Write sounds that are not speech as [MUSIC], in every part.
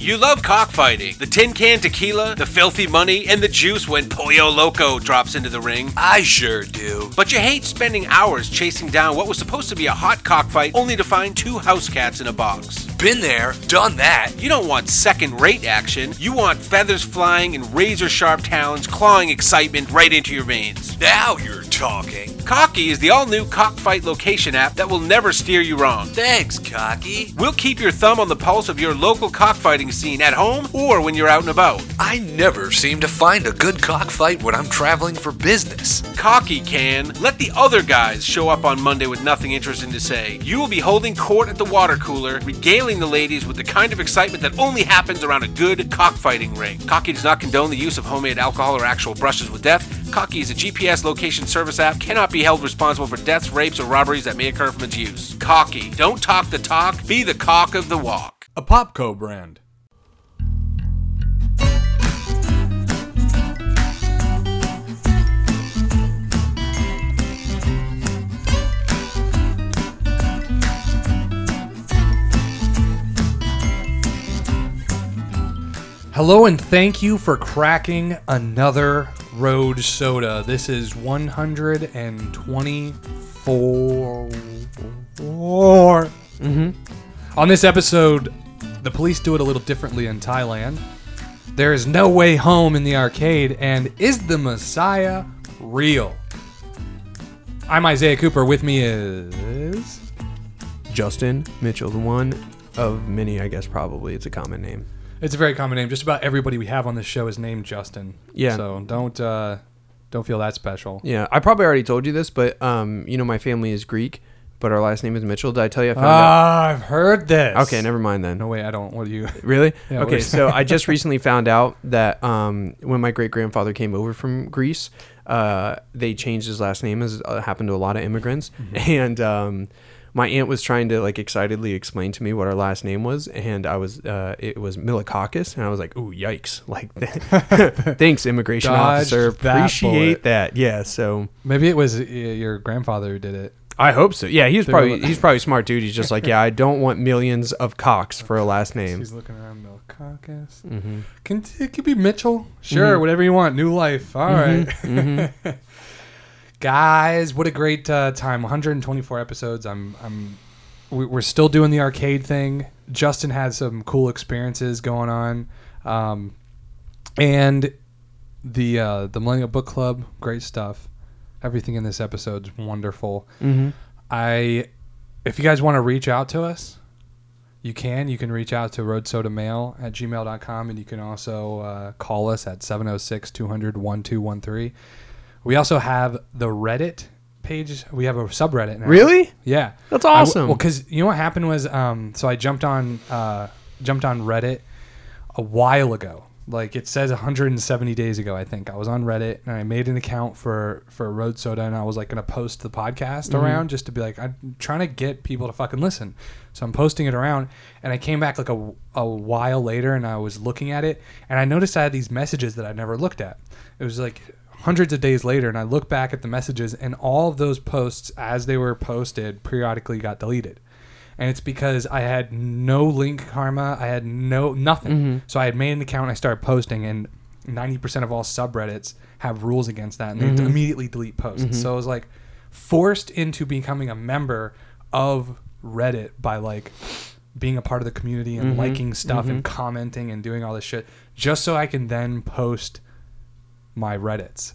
You love cockfighting, the tin can tequila, the filthy money, and the juice when Pollo Loco drops into the ring. I sure do. But you hate spending hours chasing down what was supposed to be a hot cockfight only to find two house cats in a box. Been there, done that. You don't want second rate action. You want feathers flying and razor sharp talons clawing excitement right into your veins. Now you're talking. Cocky is the all new cockfight location app that will never steer you wrong. Thanks, Cocky. We'll keep your thumb on the pulse of your local cockfighting scene at home or when you're out and about. I never seem to find a good cockfight when I'm traveling for business. Cocky can. Let the other guys show up on Monday with nothing interesting to say. You will be holding court at the water cooler, regaling the ladies with the kind of excitement that only happens around a good cockfighting ring. Cocky does not condone the use of homemade alcohol or actual brushes with death. Cocky is a GPS location service app, cannot be held responsible for deaths, rapes, or robberies that may occur from its use. Cocky. Don't talk the talk, be the cock of the walk. A Popco brand. Hello and thank you for cracking another road soda. This is 124. Mm-hmm. On this episode, the police do it a little differently in Thailand. There is no way home in the arcade, and is the Messiah real? I'm Isaiah Cooper. With me is. Justin Mitchell, the one of many, I guess, probably. It's a common name. It's a very common name. Just about everybody we have on this show is named Justin. Yeah. So don't uh, don't feel that special. Yeah, I probably already told you this, but um, you know, my family is Greek, but our last name is Mitchell. Did I tell you I found Ah, I've heard this. Okay, never mind then. No way. I don't. What do you? [LAUGHS] Really? [LAUGHS] Yeah, okay, we're- so [LAUGHS] I just recently found out that um, when my great grandfather came over from Greece, uh, they changed his last name, as uh, happened to a lot of immigrants. Mm-hmm. And um, my aunt was trying to like excitedly explain to me what our last name was, and I was uh, it was Milikakis, and I was like, "Ooh, yikes!" [LAUGHS] Like, [LAUGHS] thanks, immigration Dodged officer. that Appreciate bullet. that. Yeah. So Maybe it was uh, your grandfather who did it. I hope so. Yeah, he's probably he's probably smart dude. He's just like, yeah, I don't want millions of cocks for a last name. He's looking around Milkakis. Mm-hmm. Can it could be Mitchell? Sure, whatever you want. New life. All right, Mm-hmm. [LAUGHS] guys. What a great uh, time. 124 episodes. I'm I'm we- we're still doing the arcade thing. Justin had some cool experiences going on, um, and the uh, the Millennial Book Club. Great stuff. Everything in this episode's wonderful. Mm-hmm. I If you guys want to reach out to us, you can. You can reach out to roadsodamail at gmail.com and you can also uh, call us at 706 200 1213. We also have the Reddit page. We have a subreddit now. really Yeah. that's I awesome. well, because you know what happened was, um, so I jumped on, uh, jumped on Reddit a while ago. Like it says 170 days ago, I think I was on Reddit and I made an account for for Road Soda and I was like gonna post the podcast around just to be like I'm trying to get people to fucking listen. So I'm posting it around and I came back like a, a while later and I was looking at it and I noticed I had these messages that I never looked at. It was like hundreds of days later and I look back at the messages and all of those posts as they were posted periodically got deleted. And it's because I had no link karma, I had no nothing. Mm-hmm. So I had made an account and I started posting and 90% of all subreddits have rules against that and they mm-hmm. immediately delete posts. Mm-hmm. So I was like forced into becoming a member of Reddit by like being a part of the community and liking stuff and commenting and doing all this shit just so I can then post my Reddits.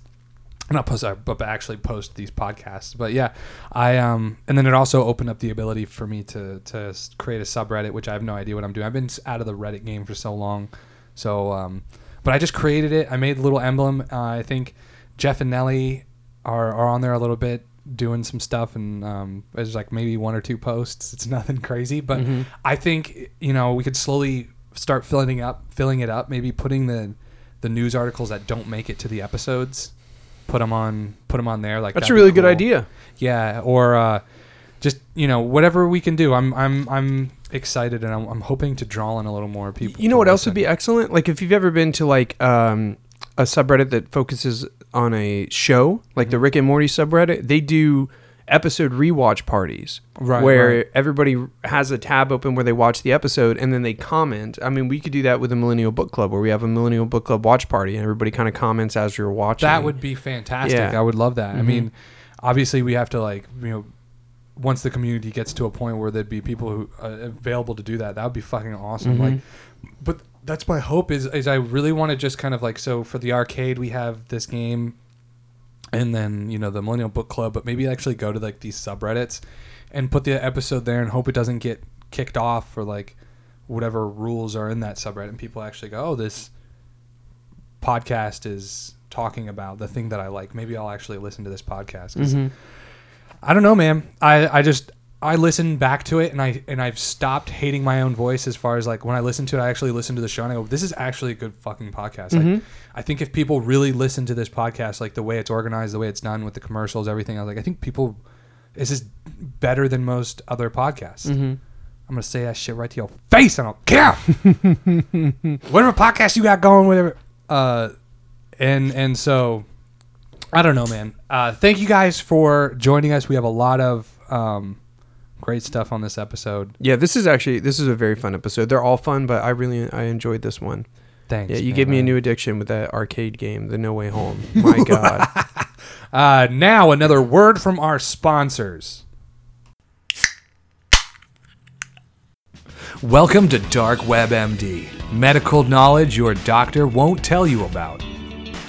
Not post, uh, but actually post these podcasts. But yeah, I um, and then it also opened up the ability for me to to create a subreddit, which I have no idea what I'm doing. I've been out of the Reddit game for so long, so um, but I just created it. I made the little emblem. Uh, I think Jeff and Nelly are are on there a little bit doing some stuff, and um, there's like maybe one or two posts. It's [LAUGHS] nothing crazy, but I think you know we could slowly start filling up, filling it up. Maybe putting the the news articles that don't make it to the episodes, put them on, put them on there. Like that's a really good idea. Yeah, or uh, just you know whatever we can do. I'm I'm I'm excited and I'm, I'm hoping to draw in a little more people. You know what else would be excellent? Like if you've ever been to like um, a subreddit that focuses on a show, like Mm-hmm. the Rick and Morty subreddit, they do episode rewatch parties Right, where right. everybody has a tab open where they watch the episode and then they comment. I mean, we could do that with a Millennial Book Club where we have a Millennial Book Club watch party and everybody kind of comments as you're watching. That would be fantastic. Yeah. I would love that. I Mhm. mean, obviously we have to like you know, once the community gets to a point where there'd be people who uh, available to do that, that would be fucking awesome. Mhm. Like, but that's my hope is is I really want to just kind of like so for the arcade we have this game, and then you know the Millennial Book Club, but maybe actually go to like these subreddits and put the episode there and hope it doesn't get kicked off for like whatever rules are in that subreddit and people actually go, oh this podcast is talking about the thing that I like. Maybe I'll actually listen to this podcast. Mhm. I don't know, man. I, I just I listen back to it and I and I've stopped hating my own voice as far as like when I listen to it, I actually listen to the show and I go, this is actually a good fucking podcast. Like, Mhm. I think if people really listen to this podcast, like the way it's organized, the way it's done with the commercials, everything, I was like, I think people this is better than most other podcasts. Mhm. I'm gonna say that shit right to your face. I don't care. [LAUGHS] Whatever podcast you got going, whatever. Uh, and and so, I don't know, man. Uh, thank you guys for joining us. We have a lot of um, great stuff on this episode. Yeah, this is actually this is a very fun episode. They're all fun, but I really I enjoyed this one. Thanks. Yeah, you man. gave me a new addiction with that arcade game, The No Way Home. [LAUGHS] My God. [LAUGHS] Uh, now another word from our sponsors. Welcome to Dark Web MD, medical knowledge your doctor won't tell you about.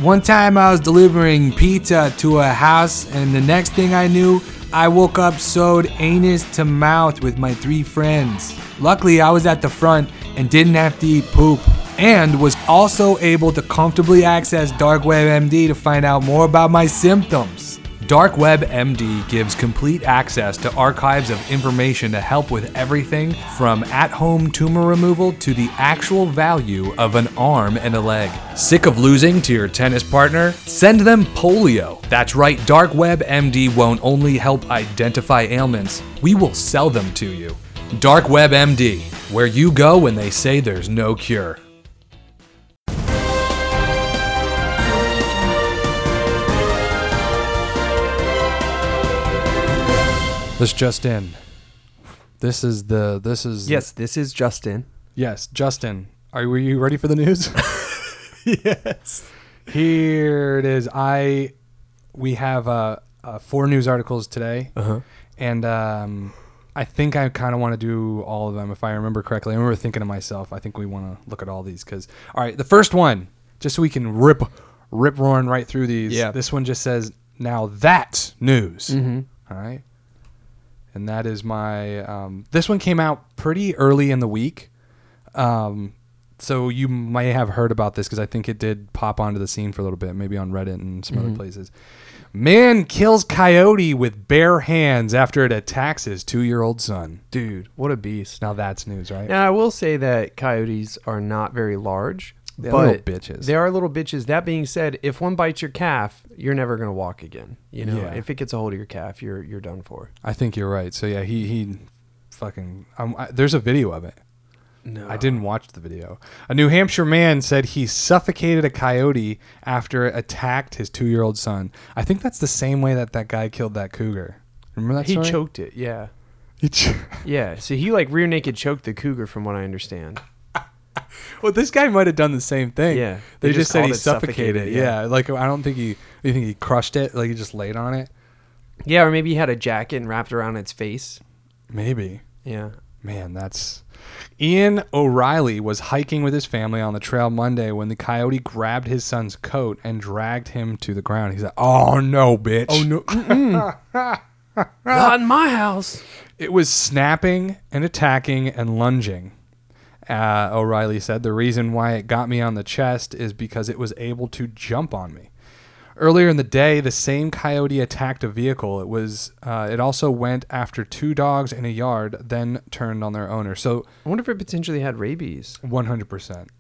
One time I was delivering pizza to a house, and the next thing I knew, I woke up sewed anus to mouth with my three friends. Luckily, I was at the front and didn't have to eat poop, and was also able to comfortably access Dark Web MD to find out more about my symptoms. Dark Web MD gives complete access to archives of information to help with everything from at home tumor removal to the actual value of an arm and a leg. Sick of losing to your tennis partner? Send them polio. That's right, Dark Web MD won't only help identify ailments, we will sell them to you. Dark Web MD, where you go when they say there's no cure. This just in. This is the this is yes, this is Justin. yes Justin. Are were you ready for the news? [LAUGHS] yes. Here it is. I we have uh, uh four news articles today, Uh-huh. and um, I think I kind of want to do all of them if I remember correctly. I remember thinking to myself, I think we want to look at all these because all right, the first one, just so we can rip rip roaring right through these. Yeah. This one just says now that news. Mm-hmm. All right. And that is my. Um, this one came out pretty early in the week. Um, so you may have heard about this because I think it did pop onto the scene for a little bit, maybe on Reddit and some other places. Man kills coyote with bare hands after it attacks his two year old son. Dude, what a beast. Now that's news, right? Now, I will say that coyotes are not very large. They're but little bitches. They are little bitches. That being said, if one bites your calf, you're never gonna walk again. You know, Yeah. if it gets a hold of your calf, you're you're done for. I think you're right. So yeah, he he, fucking. Um, I, there's a video of it. No, I didn't watch the video. A New Hampshire man said he suffocated a coyote after it attacked his two-year-old son. I think that's the same way that that guy killed that cougar. Remember that He story? choked it. Yeah, He ch- [LAUGHS] yeah. So he like rear naked choked the cougar, from what I understand. [LAUGHS] well, this guy might have done the same thing. Yeah, They, they just, just said he suffocated. suffocated, yeah. yeah. like I don't think he. You think he crushed it? Like he just laid on it? Yeah, or maybe he had a jacket and wrapped around its face. Maybe. Yeah. Man, that's. Ian O'Reilly was hiking with his family on the trail Monday when the coyote grabbed his son's coat and dragged him to the ground. He's like, "Oh no, bitch! Oh no!" [LAUGHS] Not in my house. It was snapping and attacking and lunging. Uh, O'Reilly said the reason why it got me on the chest is because it was able to jump on me. Earlier in the day, the same coyote attacked a vehicle. It was. Uh, it also went after two dogs in a yard, then turned on their owner. So I wonder if it potentially had rabies. one hundred percent.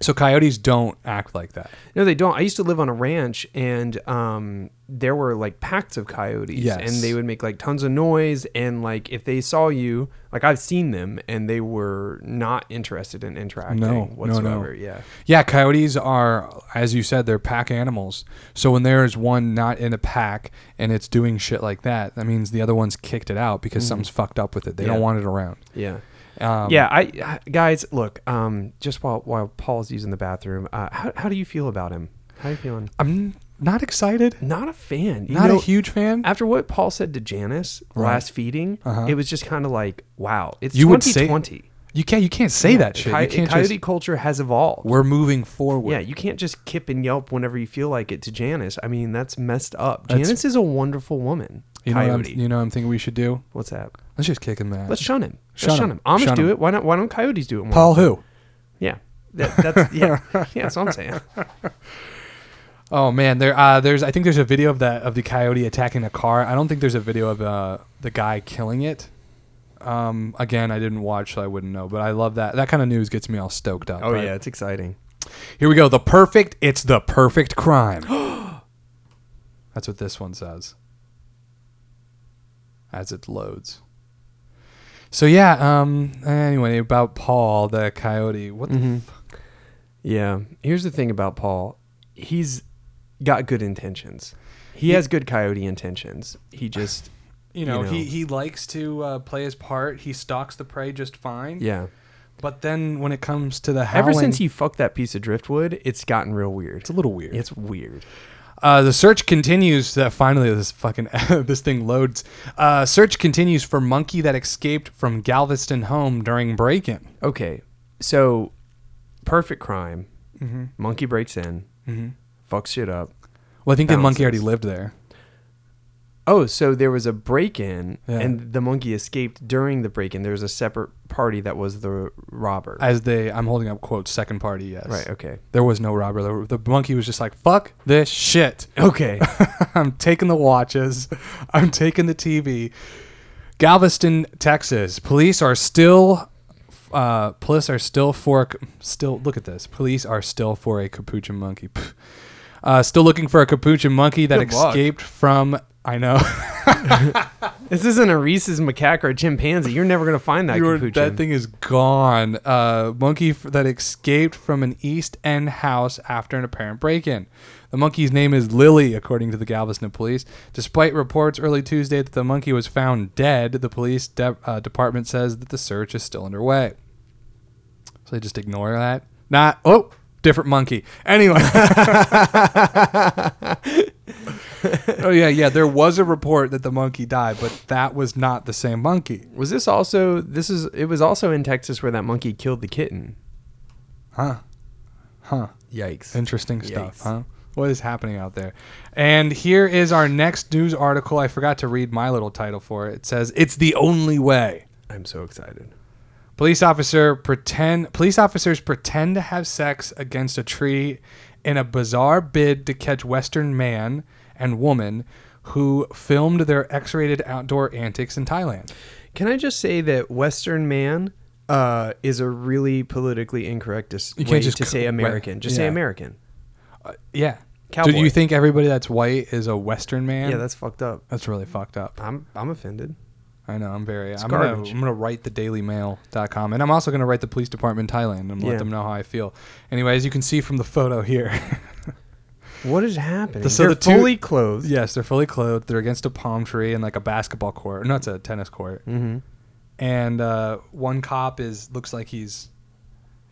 So coyotes don't act like that. No, they don't. I used to live on a ranch, and um, there were like packs of coyotes, Yes. and they would make like tons of noise. And like if they saw you, like I've seen them, and they were not interested in interacting No, no, no. Yeah, Yeah, coyotes are, as you said, they're pack animals. So when there is one not in a pack and it's doing shit like that, that means the other one's kicked it out because something's fucked up with it. They Mm. Yeah. don't want it around. yeah, Um, yeah. I guys, look. Um, just while while Paul's using the bathroom, uh, how how do you feel about him? How are you feeling? I'm not excited. Not a fan. You Not know, a huge fan. After what Paul said to Janice Right. last feeding, Uh-huh. it was just kind of like, wow, it's You would say- 2020. You can't. You can't say that shit. Coy- you can't coyote just. culture has evolved. We're moving forward. yeah, you can't just kip and yelp whenever you feel like it to Janice. I mean, that's messed up. That's- Janice is a wonderful woman. You know, what I'm, Coyote. you know what I'm thinking we should do? What's that? Let's just kick him ass. Let's shun him. Let's Shun shun, him. him. Amish Shun do him. it. Why not? Why don't coyotes do it? More Paul who? Yeah, that, that's yeah, yeah. That's what I'm saying. [LAUGHS] Oh man, there uh, there's I think there's a video of that of the coyote attacking a car. I don't think there's a video of uh, the guy killing it. Um, again, I didn't watch, so I wouldn't know. But I love that. That kind of news gets me all stoked up. Oh right? yeah, it's exciting. Here we go. The perfect. It's the perfect crime. [GASPS] That's what this one says. As it loads. So yeah. Um. Anyway, about Paul the coyote. What the Mhm. Yeah. Here's the thing about Paul. He's got good intentions. He has good coyote intentions. He just [SIGHS] you know, You know. he he likes to uh, play his part. He stalks the prey just fine. yeah. But then when it comes to the howling, Ever since he fucked that piece of driftwood, it's gotten real weird. it's a little weird. It's weird. Uh, the search continues. That finally this fucking [LAUGHS] this thing loads. Uh, search continues for monkey that escaped from Galveston home during break-in. Okay. So perfect crime. Mm-hmm. Monkey breaks in, Mm-hmm. fucks shit up. Well, I think the monkey already lived there. Oh, so there was a break in Yeah. and the monkey escaped during the break in. There was a separate party that was the robber. As they, I'm holding up quotes. Second party, yes. right, okay. There was no robber. The, the monkey was just like, "Fuck this shit." Okay. [LAUGHS] I'm taking the watches. I'm taking the TV. Galveston, Texas. Police are still uh, police are still for still look at this. Police are still for a capuchin monkey. Uh, still looking for a capuchin monkey that Good luck. escaped from I know. [LAUGHS] this isn't a rhesus macaque or a chimpanzee. You're never going to find that Your- capuchin. that thing is gone. Uh, monkey f- that escaped from an East End house after an apparent break-in. The monkey's name is Lily, according to the Galveston police. Despite reports early Tuesday that the monkey was found dead, the police de- uh, department says that the search is still underway. So they just ignore that. Not oh, different monkey. Anyway. [LAUGHS] oh yeah, yeah. There was a report that the monkey died, but that was not the same monkey. was this also this is it was also in Texas where that monkey killed the kitten. Huh. Huh. Yikes. Interesting stuff, Yikes. huh? What is happening out there? And here is our next news article. I forgot to read my little title for it. It says, "It's the only way." I'm so excited. Police officer pretend police officers pretend to have sex against a tree in a bizarre bid to catch Western man and woman who filmed their X-rated outdoor antics in Thailand. Can I just say that Western man uh, is a really politically incorrect dis- You way can't just to co- say American. Just say yeah. American. Yeah. Cowboy. Do you think everybody that's white is a Western man? yeah, that's fucked up. that's really fucked up. I'm I'm offended. I know. I'm very. I'm gonna. I'm gonna write the dailymail.com and I'm also gonna write the police department in Thailand and Yeah. let them know how I feel. Anyway, as you can see from the photo here, [LAUGHS] What is happening? The- so They're the two- fully clothed. yes, they're fully clothed. They're against a palm tree and like a basketball court. No, it's a tennis court. Mm-hmm. And uh, one cop is looks like he's,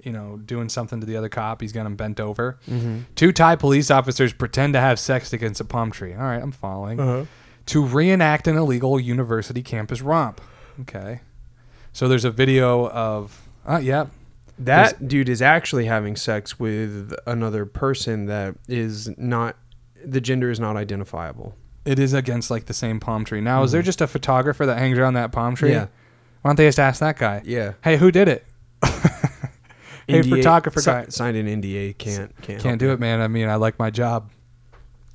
you know, doing something to the other cop. He's got him bent over. Mm-hmm. Two Thai police officers pretend to have sex against a palm tree. All right, I'm following. Uh-huh. To reenact an illegal university campus romp. Okay. So there's a video of uh yeah. That dude is actually having sex with another person that is not the gender is not identifiable. It is against like the same palm tree. Now, is there just a photographer that hangs around that palm tree? Mm-hmm. Yeah. Why don't they just ask that guy? Yeah. Hey, who did it? [LAUGHS] hey, NDA photographer guy. signed an NDA can't can't Can't do it, man. I mean, I like my job.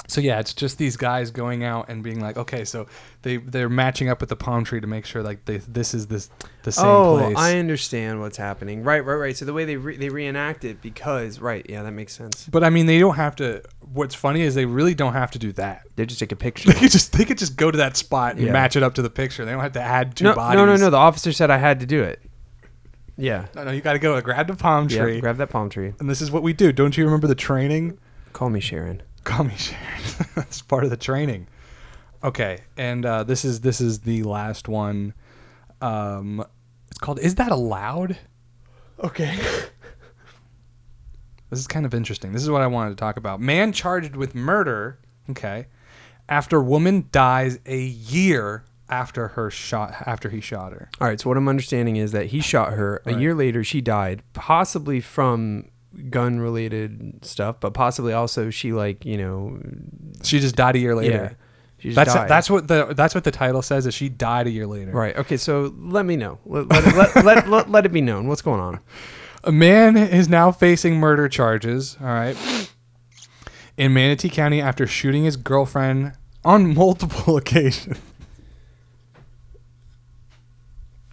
So yeah, it's just these guys going out and being like, okay, so they they're matching up with the palm tree to make sure like they, this is this the same oh, place. I understand what's happening. Right, right, right. So the way they re- they reenact it because right, yeah, that makes sense. but I mean, they don't have to. What's funny is they really don't have to do that. They just take a [LAUGHS] picture. They could just they could just go to that spot and Yeah. match it up to the picture. They don't have to add two no, bodies. no, no, no. The officer said I had to do it. Yeah. no, no. You got to go grab the palm tree. Yeah. tree, Grab that palm tree. and this is what we do. Don't you remember the training? Call me Sharon. Call me Sharon. That's part of the training. Okay, and uh, this is this is the last one. Um, it's called "Is That Allowed?" Okay. [LAUGHS] This is kind of interesting. This is what I wanted to talk about. Man charged with murder. Okay, after woman dies a year after her shot after he shot her. All right. So what I'm understanding is that he shot her. A Right. year later, she died, possibly from gun-related stuff, but possibly also she like you know. She just died a year Yeah. later. She just That's died. that's what the that's what the title says. Is she died a year later? right. Okay. So let me know. Let let, let, let, let, let it be known. What's going on? A man is now facing murder charges, all right, in Manatee County after shooting his girlfriend on multiple [LAUGHS] occasions.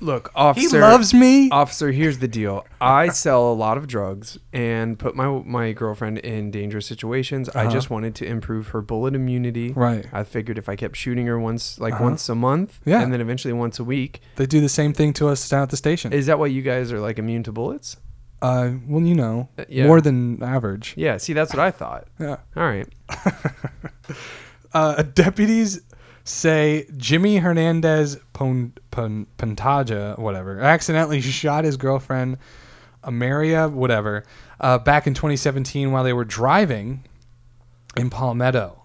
Look, officer. He loves me. Officer, here's the deal. I sell a lot of drugs and put my my girlfriend in dangerous situations. I Uh-huh. just wanted to improve her bullet immunity. Right. I figured if I kept shooting her once, like Uh-huh. once a month, Yeah. and then eventually once a week, They do the same thing to us down at the station. is that why you guys are like immune to bullets? Uh, well, you know, Uh, yeah. more than average. Yeah. See, that's what I thought. Yeah. All right. [LAUGHS] Uh, deputies say Jimmy Hernandez Pon, Pon, whatever, accidentally shot his girlfriend, Amaria, whatever, uh, back in 2017 while they were driving in Palmetto.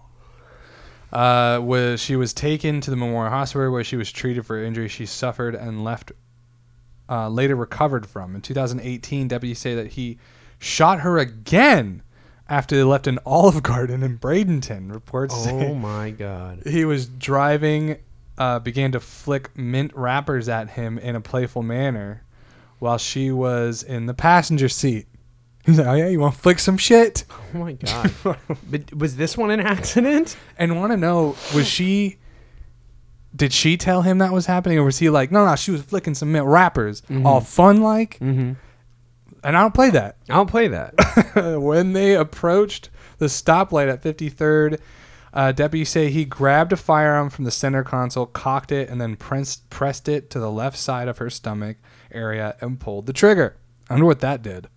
Uh, was she was taken to the Memorial Hospital where she was treated for injuries she suffered and left uh, later recovered from. In 2018, deputies say that he shot her again after they left an Olive [LAUGHS] Garden in Bradenton. Reports Oh my God. [LAUGHS] he was driving, uh, began to flick mint wrappers at him in a playful manner, while she was in the passenger seat. [LAUGHS] He's like, "Oh yeah, you want to flick some shit?" Oh my God. but was this one an accident? And want to know was she? Did she tell him that was happening, or was he like, "No, no, she was flicking some mint wrappers, all fun like"? Mm-hmm. And I don't play that. I don't play that. [LAUGHS] when they approached the stoplight at 53rd, uh, deputies say he grabbed a firearm from the center console, cocked it, and then pressed, pressed it to the left side of her stomach area and pulled the trigger. I wonder what that did.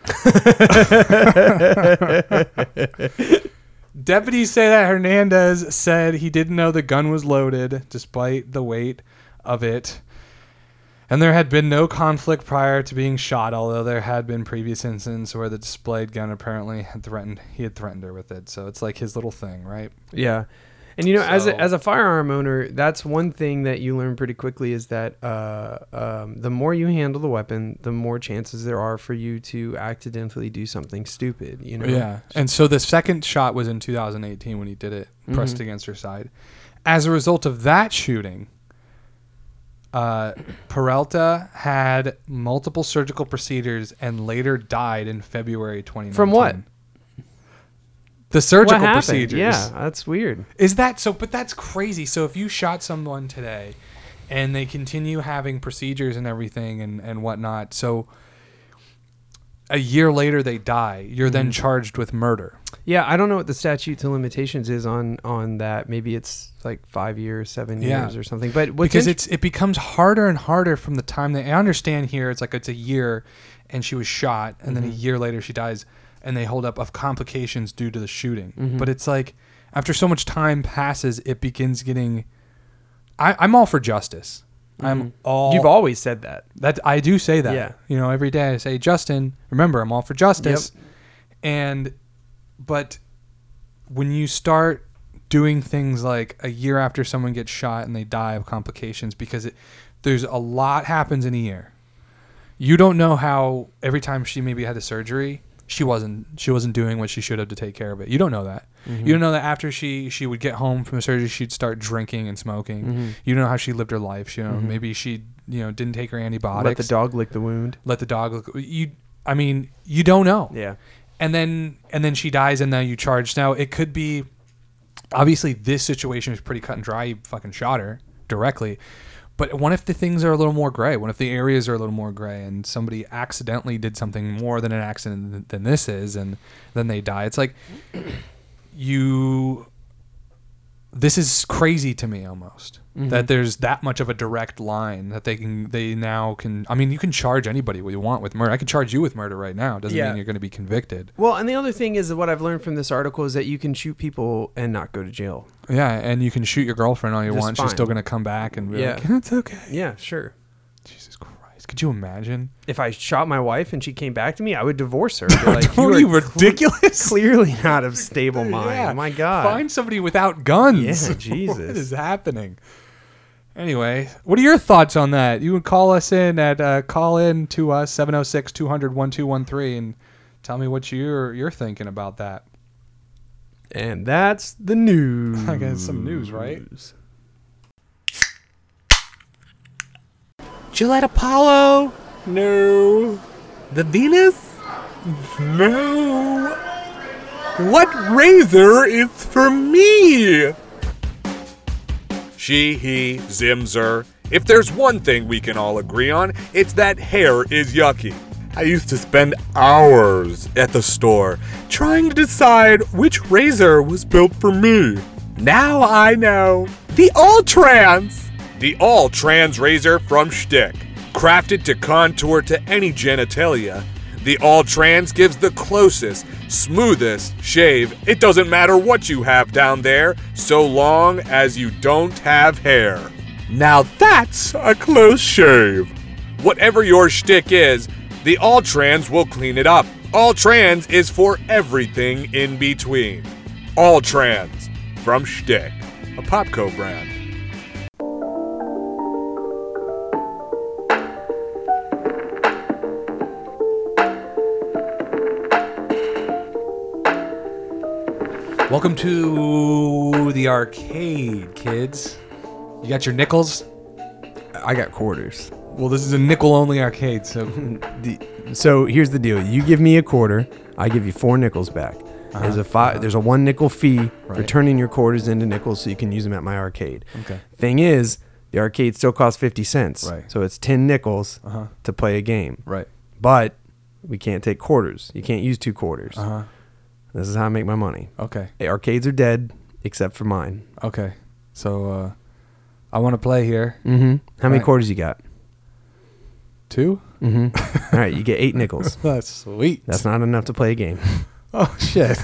[LAUGHS] Deputies say that Hernandez said he didn't know the gun was loaded despite the weight of it. And there had been no conflict prior to being shot, although there had been previous incidents where the displayed gun apparently had threatened he had threatened her with it. So it's like his little thing, right? Yeah. And you know, as a, as a firearm owner, that's one thing that you learn pretty quickly is that uh, um, the more you handle the weapon, the more chances there are for you to accidentally do something stupid. You know. Yeah. And so the second shot was in 2018 when he did it, pressed Mhm. against her side. As a result of that shooting, uh, Peralta had multiple surgical procedures and later died in February 2019. From what? The surgical what procedures. Yeah, that's weird. Is that so? But that's crazy. So if you shot someone today, and they continue having procedures and everything and and whatnot, so a year later they die, you're Mm-hmm. then charged with murder. Yeah, I don't know what the statute to limitations is on on that. Maybe it's like five years, seven Yeah. years, or something. But because int- it's it becomes harder and harder from the time that I understand here. It's like it's a year, and she was shot, and then a Mm-hmm. year later she dies, and they hold up of complications due to the shooting. Mhm. But it's like after so much time passes, it begins getting. I, I'm all for justice. I'm Mhm. all. you've always said that. That I do say that. Yeah. You know, every day I say, Justin, remember, I'm all for justice. Yep. And, but when you start doing things like a year after someone gets shot and they die of complications because it, there's a lot happens in a year. You don't know how every time she maybe had a surgery, she wasn't she wasn't doing what she should have to take care of it. You don't know that. Mm-hmm. You don't know that after she she would get home from the surgery, she'd start drinking and smoking. Mhm. You don't know how she lived her life. You know, Mhm. maybe she you know didn't take her antibiotics. Let the dog lick the wound. Let the dog look. You, I mean, you don't know. Yeah. And then and then she dies, and now you charge. Now it could be, obviously this situation is pretty cut and dry. You fucking shot her directly. But what if the things are a little more gray? What if the areas are a little more gray and somebody accidentally did something more than an accident than this is and then they die? It's like you this is crazy to me almost that mm-hmm. there's that much of a direct line that they can they now can I mean you can charge anybody what you want with murder. I could charge you with murder right now. Doesn't Yeah. mean you're going to be convicted. Well, and the other thing is that what I've learned from this article is that you can shoot people and not go to jail. Yeah, and you can shoot your girlfriend all you Just want. fine. She's still going to come back and be Yeah. like, "It's okay." Yeah, sure. Jesus Christ. Could you imagine? If I shot my wife and she came back to me, I would divorce her. [LAUGHS] Be like, Are are you cle- ridiculous? clearly not of [LAUGHS] stable mind. Yeah. My God. Find somebody without guns. Yeah, [LAUGHS] Jesus. what is happening? Anyway, what are your thoughts on that? You can call us in at uh, call in to us 706 200 1213 and tell me what you're you're thinking about that. And that's the news. I guess some news, right? Gillette Apollo? No. The Venus? No. What razor is for me? She, he, Zimzer. If there's one thing we can all agree on, it's that hair is yucky. I used to spend hours at the store trying to decide which razor was built for me. Now I know. The All Trans! The All Trans razor from Shtick. Crafted to contour to any genitalia, the All Trans gives the closest, smoothest shave. It doesn't matter what you have down there, so long as you don't have hair. Now that's a close shave. Whatever your shtick is, the All Trans will clean it up. All Trans is for everything in between. All Trans from Shtick, a Popco brand. Welcome to the arcade, kids. You got your nickels? I got quarters. Well, this is a nickel only arcade, so [LAUGHS] The, so here's the deal: you give me a quarter, I give you four nickels back. There's a five. There's a one nickel fee for Right. turning your quarters into nickels, so you can use them at my arcade. Okay. Thing is, the arcade still costs fifty cents. Right. So it's ten nickels Uh-huh. to play a game. right. But we can't take quarters. You can't use two quarters. Uh-huh. This is how I make my money. Okay. Arcades are dead, except for mine. Okay. So uh I want to play here. Mm-hmm. How many Right. quarters you got? Two? Mm-hmm. [LAUGHS] All right, you get eight nickels. [LAUGHS] That's sweet. That's not enough to play a game. [LAUGHS] Oh shit.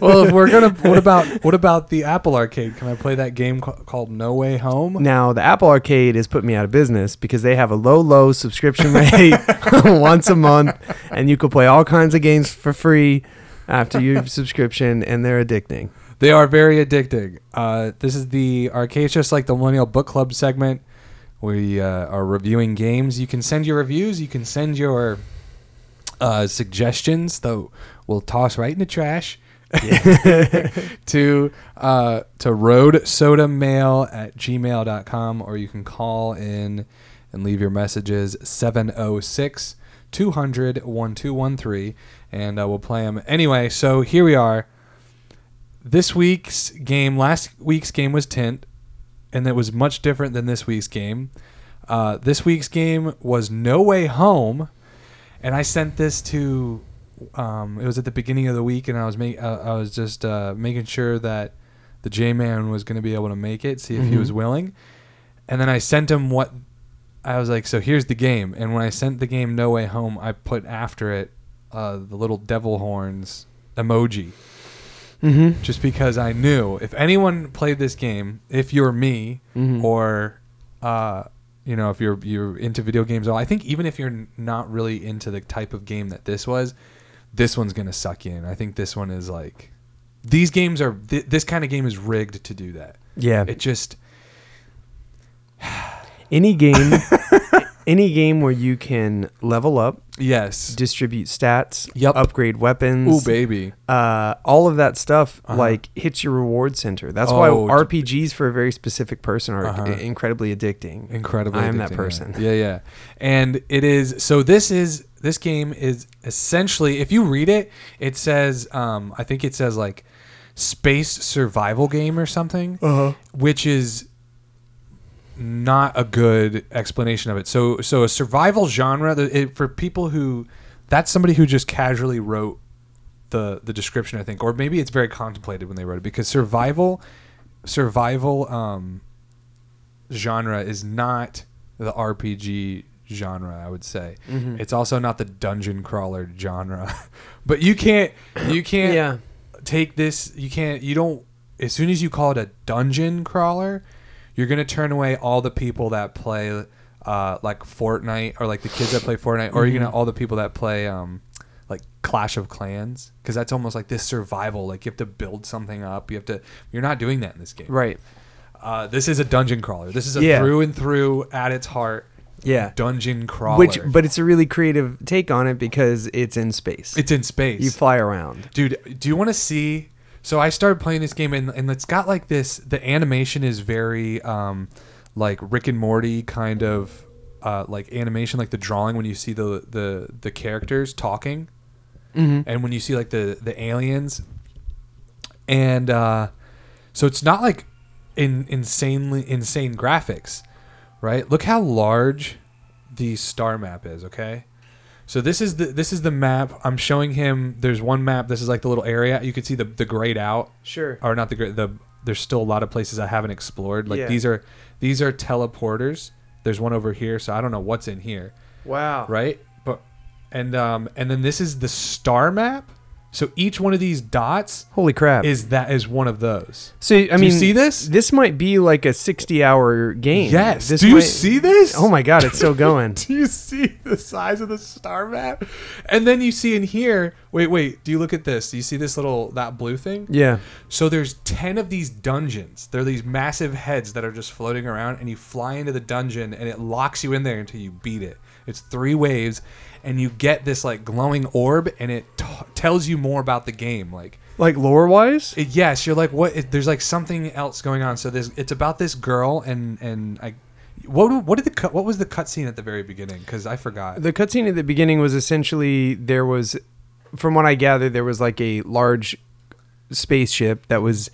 well, if we're gonna, what about what about the Apple Arcade? Can I play that game ca- called No Way Home? Now, the Apple Arcade has put me out of business because they have a low, low subscription rate once a month, and you can play all kinds of games for free after your [LAUGHS] subscription, and they're addicting. They are very addicting. Uh, this is the arcade, just like the Millennial Book Club segment. We uh, are reviewing games. You can send your reviews. You can send your uh, suggestions, though we'll toss right in the trash. [LAUGHS] [LAUGHS] to uh, to mail at gmail.com or you can call in and leave your messages 706 200 1213 and uh, we'll play them anyway so here we are. This week's game last week's game was tint and it was much different than this week's game. Uh, this week's game was no way home and i sent this to um, it was at the beginning of the week and i was make, uh, i was just uh, making sure that the j-man was going to be able to make it see if he Mhm. was willing. And then i sent him what i was like so here's the game and when i sent the game no way home i put after it uh, the little devil horns emoji Mm-hmm. just because I knew if anyone played this game, if you're me Mhm. or uh, you know if you're you're into video games, at all, I think even if you're not really into the type of game that this was, this one's gonna suck you in. I think this one is like these games are th- this kind of game is rigged to do that. Yeah. It just Any game, [LAUGHS] any game where you can level up, yes. distribute stats, Yup. upgrade weapons, Ooh baby. uh, all of that stuff Uh-huh. like hits your reward center. That's Oh, why d- RPGs for a very specific person are Uh-huh. i- incredibly addicting. incredibly I am that addicting, person. yeah. yeah yeah and it is so this is this game is essentially if you read it it says um i think it says like space survival game or something, which is not a good explanation of it. So so a survival genre it, for people who that's somebody who just casually wrote the the description I think or maybe it's very contemplated when they wrote it because survival survival um genre is not the RPG genre I would say. It's also not the dungeon crawler genre. [LAUGHS] but you can't you can't Yeah. take this you can't you don't as soon as you call it a dungeon crawler you're gonna turn away all the people that play uh, like Fortnite or like the kids that play Fortnite or you're gonna all the people that play um, like Clash of Clans because that's almost like this survival like you have to build something up you have to you're not doing that in this game Right. uh, this is a dungeon crawler this is a Yeah. through and through at its heart Yeah. dungeon crawler Which, but it's a really creative take on it because it's in space. it's in space you fly around. dude do you want to see so i started playing this game and, and it's got like this the animation is very um like rick and morty kind of uh like animation like the drawing when you see the the the characters talking and when you see like the the aliens. And uh so it's not like in insanely insane graphics right? Look how large the star map is okay so this is the this is the map. I'm showing him. There's one map. This is like the little area. You can see the the grayed out, Sure. or not the gray. The there's still a lot of places I haven't explored. Like Yeah. these are these are teleporters. There's one over here, so I don't know what's in here, Wow. right? But and um and then this is the star map. So each one of these dots Holy crap. is that is one of those. so I Do you mean, see this? This might be like a 60-hour game. Yes. This Do you might- see this? Oh my god, it's still going. [LAUGHS] Do you see the size of the star map? And then you see in here. Wait, wait. Do you look at this? Do you see this little that blue thing? yeah. So there's 10 of these dungeons. They're these massive heads that are just floating around and you fly into the dungeon and it locks you in there until you beat it. It's three waves and you get this like glowing orb and it t- tells you more about the game like Like lore-wise? it- yes, you're like what it, there's like something else going on. So there's it's about this girl and and I what what did the cut what was the cutscene at the very beginning cuz I forgot. The cutscene at the beginning was essentially there was, from what I gathered, there was like a large spaceship that was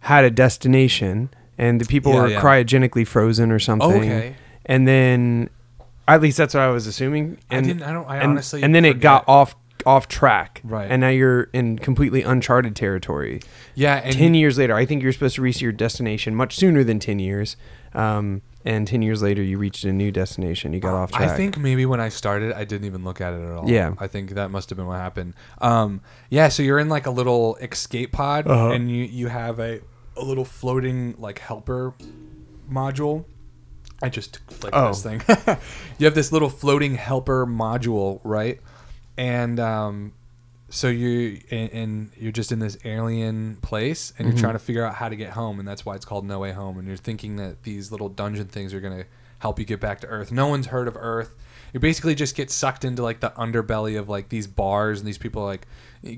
had a destination, and the people Yeah, were yeah. cryogenically frozen or something. Okay. And then, at least that's what I was assuming. I And didn't- I don't- I and, honestly And then it got off off track. Right. And now you're in completely uncharted territory. Yeah, and ten years later, I think you're supposed to reach your destination much sooner than ten years. Um, and ten years later, you reached a new destination. You got off track. I think maybe when I started, I didn't even look at it at all. Yeah. I think that must have been what happened. Um, yeah, so you're in like a little escape pod, Uh-huh. and you you have a a little floating like helper module. I just flicked Oh. this thing. [LAUGHS] you have this little floating helper module, right? And um, so you and, and you're just in this alien place, and you're trying to figure out how to get home, and that's why it's called No Way Home. And you're thinking that these little dungeon things are gonna help you get back to Earth. No one's heard of Earth. You basically just get sucked into like the underbelly of like these bars, and these people like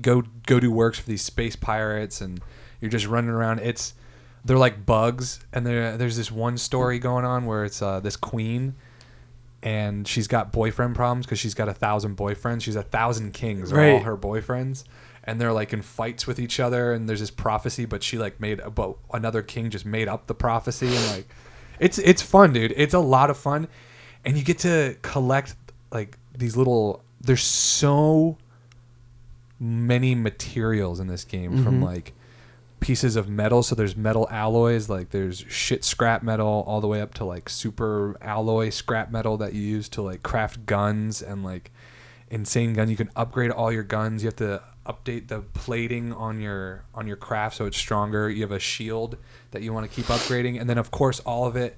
go go do works for these space pirates, and you're just running around. It's they're like bugs, and there there's this one story going on where it's uh, this queen and she's got boyfriend problems because she's got a thousand boyfriends. She's a thousand kings, they're all Right. her boyfriends, and they're like in fights with each other. And there's this prophecy, but she like made, but another king just made up the prophecy, and like, it's it's fun, dude. It's a lot of fun, and you get to collect like these little. There's so many materials in this game from like pieces of metal. So there's metal alloys, like there's shit scrap metal, all the way up to like super alloy scrap metal that you use to like craft guns and like insane gun. You can upgrade all your guns. You have to update the plating on your on your craft so it's stronger. You have a shield that you want to keep upgrading, and then of course all of it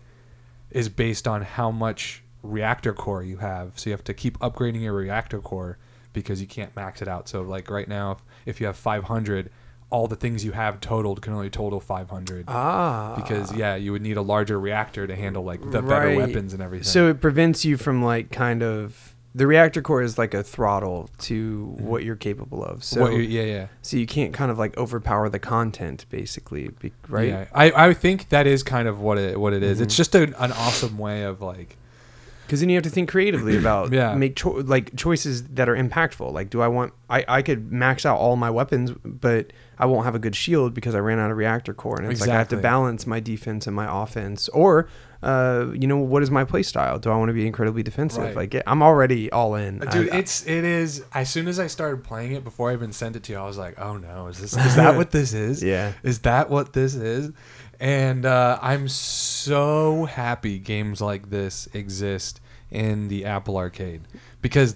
is based on how much reactor core you have. So you have to keep upgrading your reactor core because you can't max it out. So like right now, if, if you have 500, all the things you have totaled can only total 500. ah, because yeah, you would need a larger reactor to handle like the better weapons and everything. So it prevents you from like kind of the reactor core is like a throttle to what you're capable of. So Mm-hmm. yeah, yeah. so you can't kind of like overpower the content basically, right? Yeah, I, I think that is kind of what it what it is. Mm-hmm. It's just a, an awesome way of like Because then you have to think creatively about [COUGHS] Yeah. make cho- like choices that are impactful. Like, do I want? I I could max out all my weapons, but I won't have a good shield because I ran out of reactor core, and it's like I have to balance my defense and my offense. Or, uh, you know, what is my play style? Do I want to be incredibly defensive? Right. Like, I'm already all in. Dude, I- it's it is. As soon as I started playing it, before I even sent it to you, I was like, "Oh no, is this is that what this is? [LAUGHS] Yeah. is that what this is?" And uh, I'm so happy games like this exist in the Apple Arcade because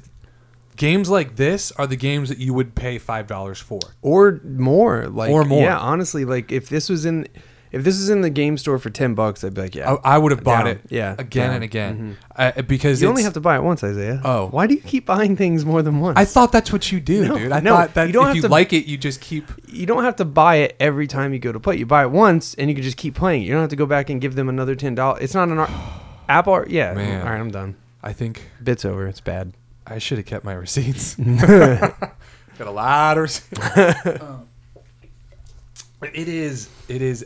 games like this are the games that you would pay five dollars for. or more. Like, Or more. Yeah, honestly, like if this was in. If this is in the game store for ten bucks, I'd be like, yeah. I, I would have bought Down. it, Yeah, again down. and again, uh, because you only have to buy it once, Isaiah. Oh. why do you keep buying things more than once? I thought that's what you do, No, dude. I no, thought that you don't if have you to- like it, you just keep. you don't have to buy it every time you go to play. You buy it once, and you can just keep playing. it. You don't have to go back and give them another ten dollars. It's not an ar- Apple. Yeah. Man. All right, I'm done. I think Bits over. It's bad. I should have kept my receipts. [LAUGHS] Got a lot of receipts. But it is. It is.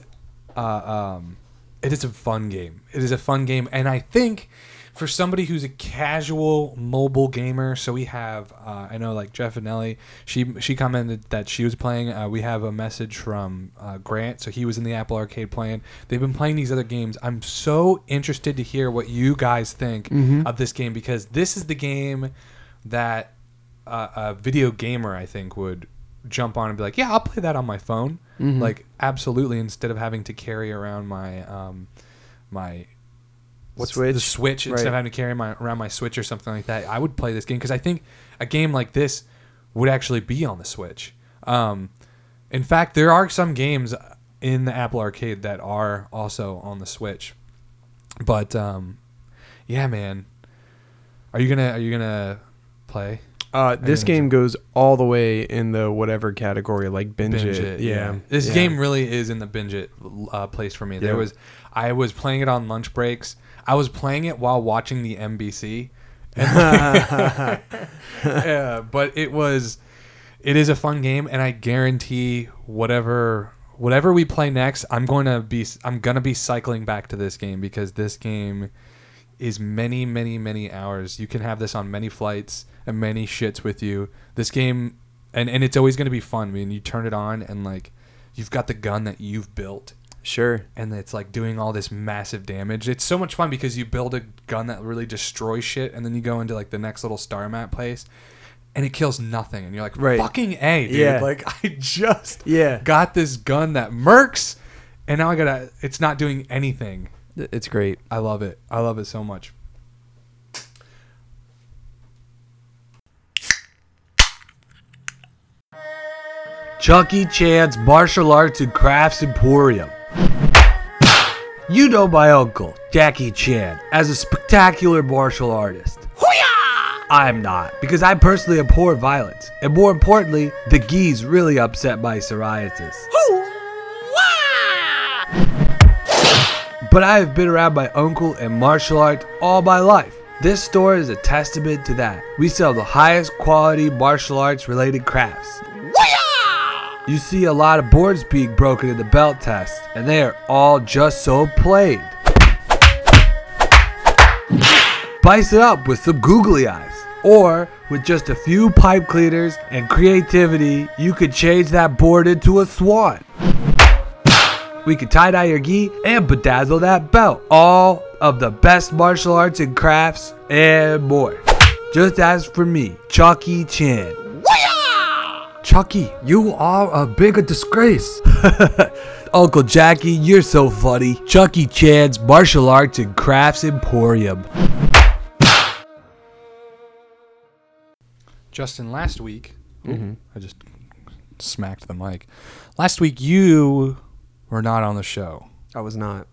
Uh, um, it is a fun game. It is a fun game, and I think for somebody who's a casual mobile gamer, so we have. Uh, I know, like Jeff and Ellie. She she commented that she was playing. Uh, we have a message from uh, Grant, so he was in the Apple Arcade playing. They've been playing these other games. I'm so interested to hear what you guys think of this game because this is the game that uh, a video gamer I think would jump on and be like, yeah, I'll play that on my phone. Like absolutely, instead of having to carry around my um, my what's the Switch. Switch instead Right. of having to carry my around my Switch or something like that. I would play this game because I think a game like this would actually be on the Switch. Um, in fact, there are some games in the Apple Arcade that are also on the Switch. But um, yeah, man, are you gonna are you gonna play? Uh, this game goes all the way in the whatever category, like binge, it. Yeah. This Yeah. game really is in the binge it uh, place for me. There Yeah. was, I was playing it on lunch breaks. I was playing it while watching the NBC. [LAUGHS] Yeah, but it was, it is a fun game, and I guarantee whatever whatever we play next, I'm going to be I'm gonna be cycling back to this game because this game is many, many, many hours. You can have this on many flights and many shits with you. This game, and, and it's always going to be fun. I mean, you turn it on and like you've got the gun that you've built Sure. and it's like doing all this massive damage. It's so much fun because you build a gun that really destroys shit and then you go into like the next little star map place and it kills nothing. And you're like, Right. fucking A, dude. Yeah. Like, I just Yeah. got this gun that mercs and now I gotta, it's not doing anything. It's great. I love it. I love it so much. Chucky Chan's Martial Arts and Crafts Emporium. You know my uncle, Jackie Chan, as a spectacular martial artist. I'm not, because I personally abhor violence, and more importantly, the geese really upset my psoriasis. But I have been around my uncle and martial art all my life. This store is a testament to that. We sell the highest quality martial arts related crafts. You see a lot of boards being broken in the belt test, and they are all just so played. Spice it up with some googly eyes. Or with just a few pipe cleaners and creativity, you could change that board into a swan. We could tie dye your gi and bedazzle that belt. All of the best martial arts and crafts and more. Just as for me, Chucky Chan. Chucky, you are a big disgrace. [LAUGHS] Uncle Jackie, you're so funny. Chucky Chan's Martial Arts and Crafts Emporium. Justin, last week, mm-hmm. I just smacked the mic. Last week, you were not on the show. I was not.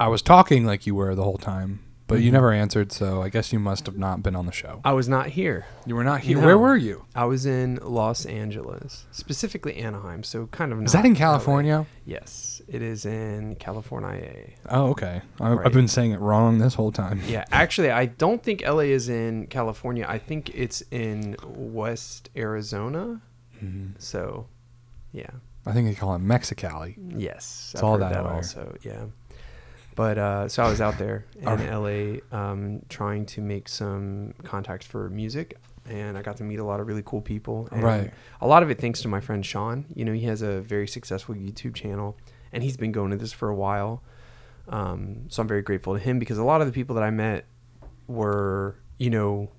I was talking like you were the whole time, but you never answered, so I guess you must have not been on the show. I was not here. You were not here. No. Where were you? I was in Los Angeles, specifically Anaheim. So kind of. Is that in LA. California? Yes, it is in California. Oh, okay. I, Right. I've been saying it wrong this whole time. Yeah, actually, I don't think LA is in California. I think it's in West Arizona. Mm-hmm. So, yeah, I think they call it Mexicali. yes, It's all heard that way. also. Yeah, But uh, so I was out there in. LA um, trying to make some contacts for music, and I got to meet a lot of really cool people. And Right. A lot of it thanks to my friend Sean. You know, he has a very successful YouTube channel, and he's been going to this for a while. Um, so I'm very grateful to him because a lot of the people that I met were, you know,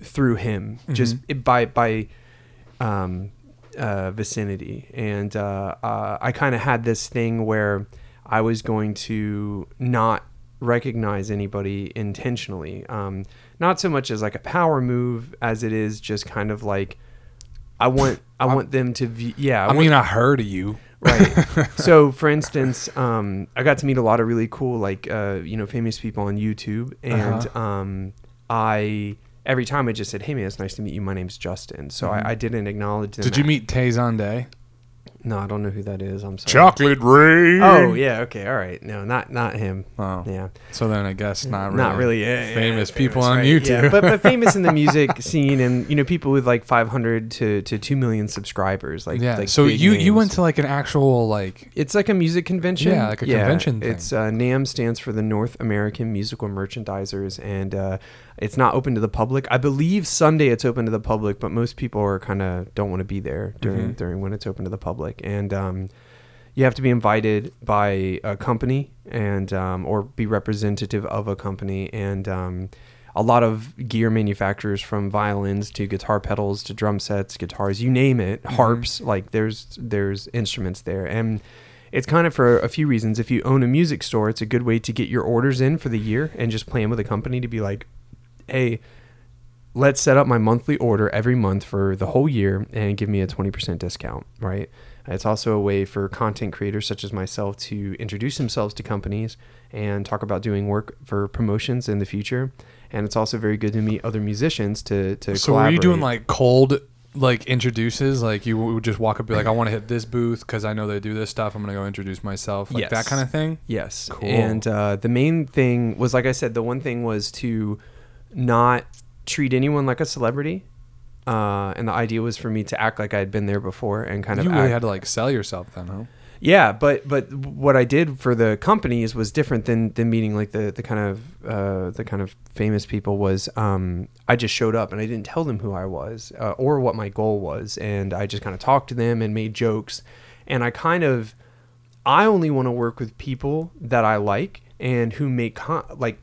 through him, just it- by by um, uh, vicinity, and uh, uh, I kind of had this thing where I was going to not recognize anybody intentionally, um, not so much as like a power move as it is just kind of like I want I want them to view, yeah I, want- mean, I heard of you. right [LAUGHS] so for instance um, i got to meet a lot of really cool like uh, you know famous people on youtube and Uh-huh. um, i every time i just said hey man it's nice to meet you my name's justin so I, I didn't acknowledge them Mm-hmm. Did you meet Tay Zonday? No i don't know who that is i'm sorry Chocolate rain. oh yeah okay all right no not not him Oh, yeah so then I guess not really. not really yeah, yeah, famous yeah, people famous, on right, YouTube. yeah. but but famous in the [LAUGHS] music scene and you know people with like 500 to, to 2 million subscribers like yeah. like so you you went to like an actual like It's like a music convention. Yeah, like a convention thing. It's uh, NAMM stands for the North American Musical Merchandisers, and uh, it's not open to the public. I believe Sunday it's open to the public, but most people are kind of don't want to be there during Mhm. during when it's open to the public, and um, you have to be invited by a company and um, or be representative of a company and. Um, a lot of gear manufacturers from violins to guitar pedals to drum sets, guitars, you name it, harps, like there's there's instruments there. And it's kind of for a few reasons. If you own a music store, it's a good way to get your orders in for the year and just plan with a company to be like, hey, let's set up my monthly order every month for the whole year and give me a 20% discount, right? It's also a way for content creators such as myself to introduce themselves to companies and talk about doing work for promotions in the future. And it's also very good to meet other musicians to to So were you doing like cold like introduces? Like you would just walk up be like, I want to hit this booth because I know they do this stuff. I'm gonna go introduce myself, like that kind of thing. Yes. Cool. And uh, the main thing was, like I said, the one thing was to not treat anyone like a celebrity. Uh, and the idea was for me to act like I had been there before and kind of you really act, had to like sell yourself then, huh? yeah, but but what I did for the companies was different than than meeting like the the kind of uh, the kind of famous people was. Um, I just showed up and I didn't tell them who I was uh, or what my goal was, and I just kind of talked to them and made jokes, and I kind of I only want to work with people that I like and who make con- like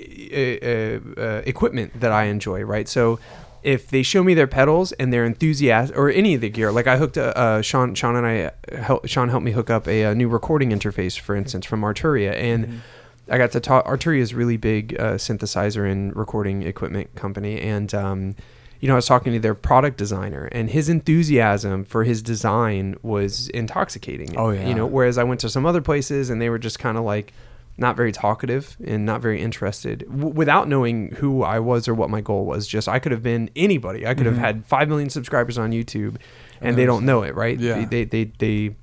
uh, uh, uh, equipment that I enjoy, right? So if they show me their pedals and they're enthusiastic or any of the gear, like I hooked uh, uh, Sean, Sean and I, help, Sean helped me hook up a, uh new recording interface, for instance, from Arturia, and I got to talk. Arturia is really big uh, synthesizer and recording equipment company, and um, you know, I was talking to their product designer, and his enthusiasm for his design was intoxicating. Oh, yeah. You know, whereas I went to some other places and they were just kind of like not very talkative and not very interested w- without knowing who I was or what my goal was. Just I could have been anybody. I could have had 5 million subscribers on YouTube and they don't know it, right? Yeah. They, they, they, they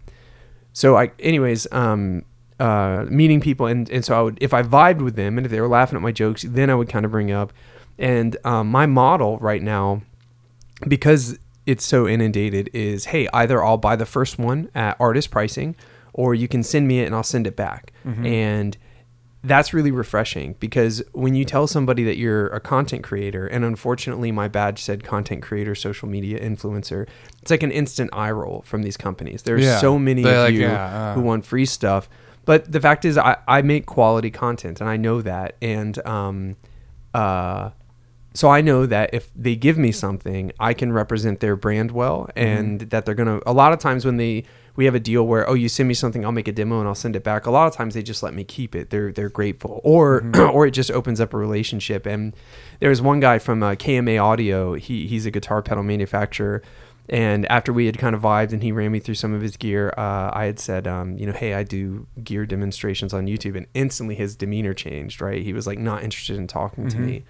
so I, anyways, um, uh, meeting people, and, and so I would, if I vibed with them, and if they were laughing at my jokes, then I would kind of bring up, and um, my model right now, because it's so inundated, is hey, either I'll buy the first one at artist pricing, or you can send me it and I'll send it back, and that's really refreshing because when you tell somebody that you're a content creator, and unfortunately my badge said content creator, social media influencer, it's like an instant eye roll from these companies. There's Yeah. so many They're of like, you yeah, uh. who want free stuff. But the fact is, I, I make quality content, and I know that. And um, uh, so I know that if they give me something, I can represent their brand well, and that they're gonna. A lot of times when they we have a deal where oh you send me something, I'll make a demo and I'll send it back. A lot of times they just let me keep it. They're they're grateful, or [CLEARS THROAT] or it just opens up a relationship. And there was one guy from uh, KMA Audio. He he's a guitar pedal manufacturer. And after we had kind of vibed and he ran me through some of his gear, uh, I had said, um, you know, hey, I do gear demonstrations on YouTube. And instantly his demeanor changed, right? He was like not interested in talking to me.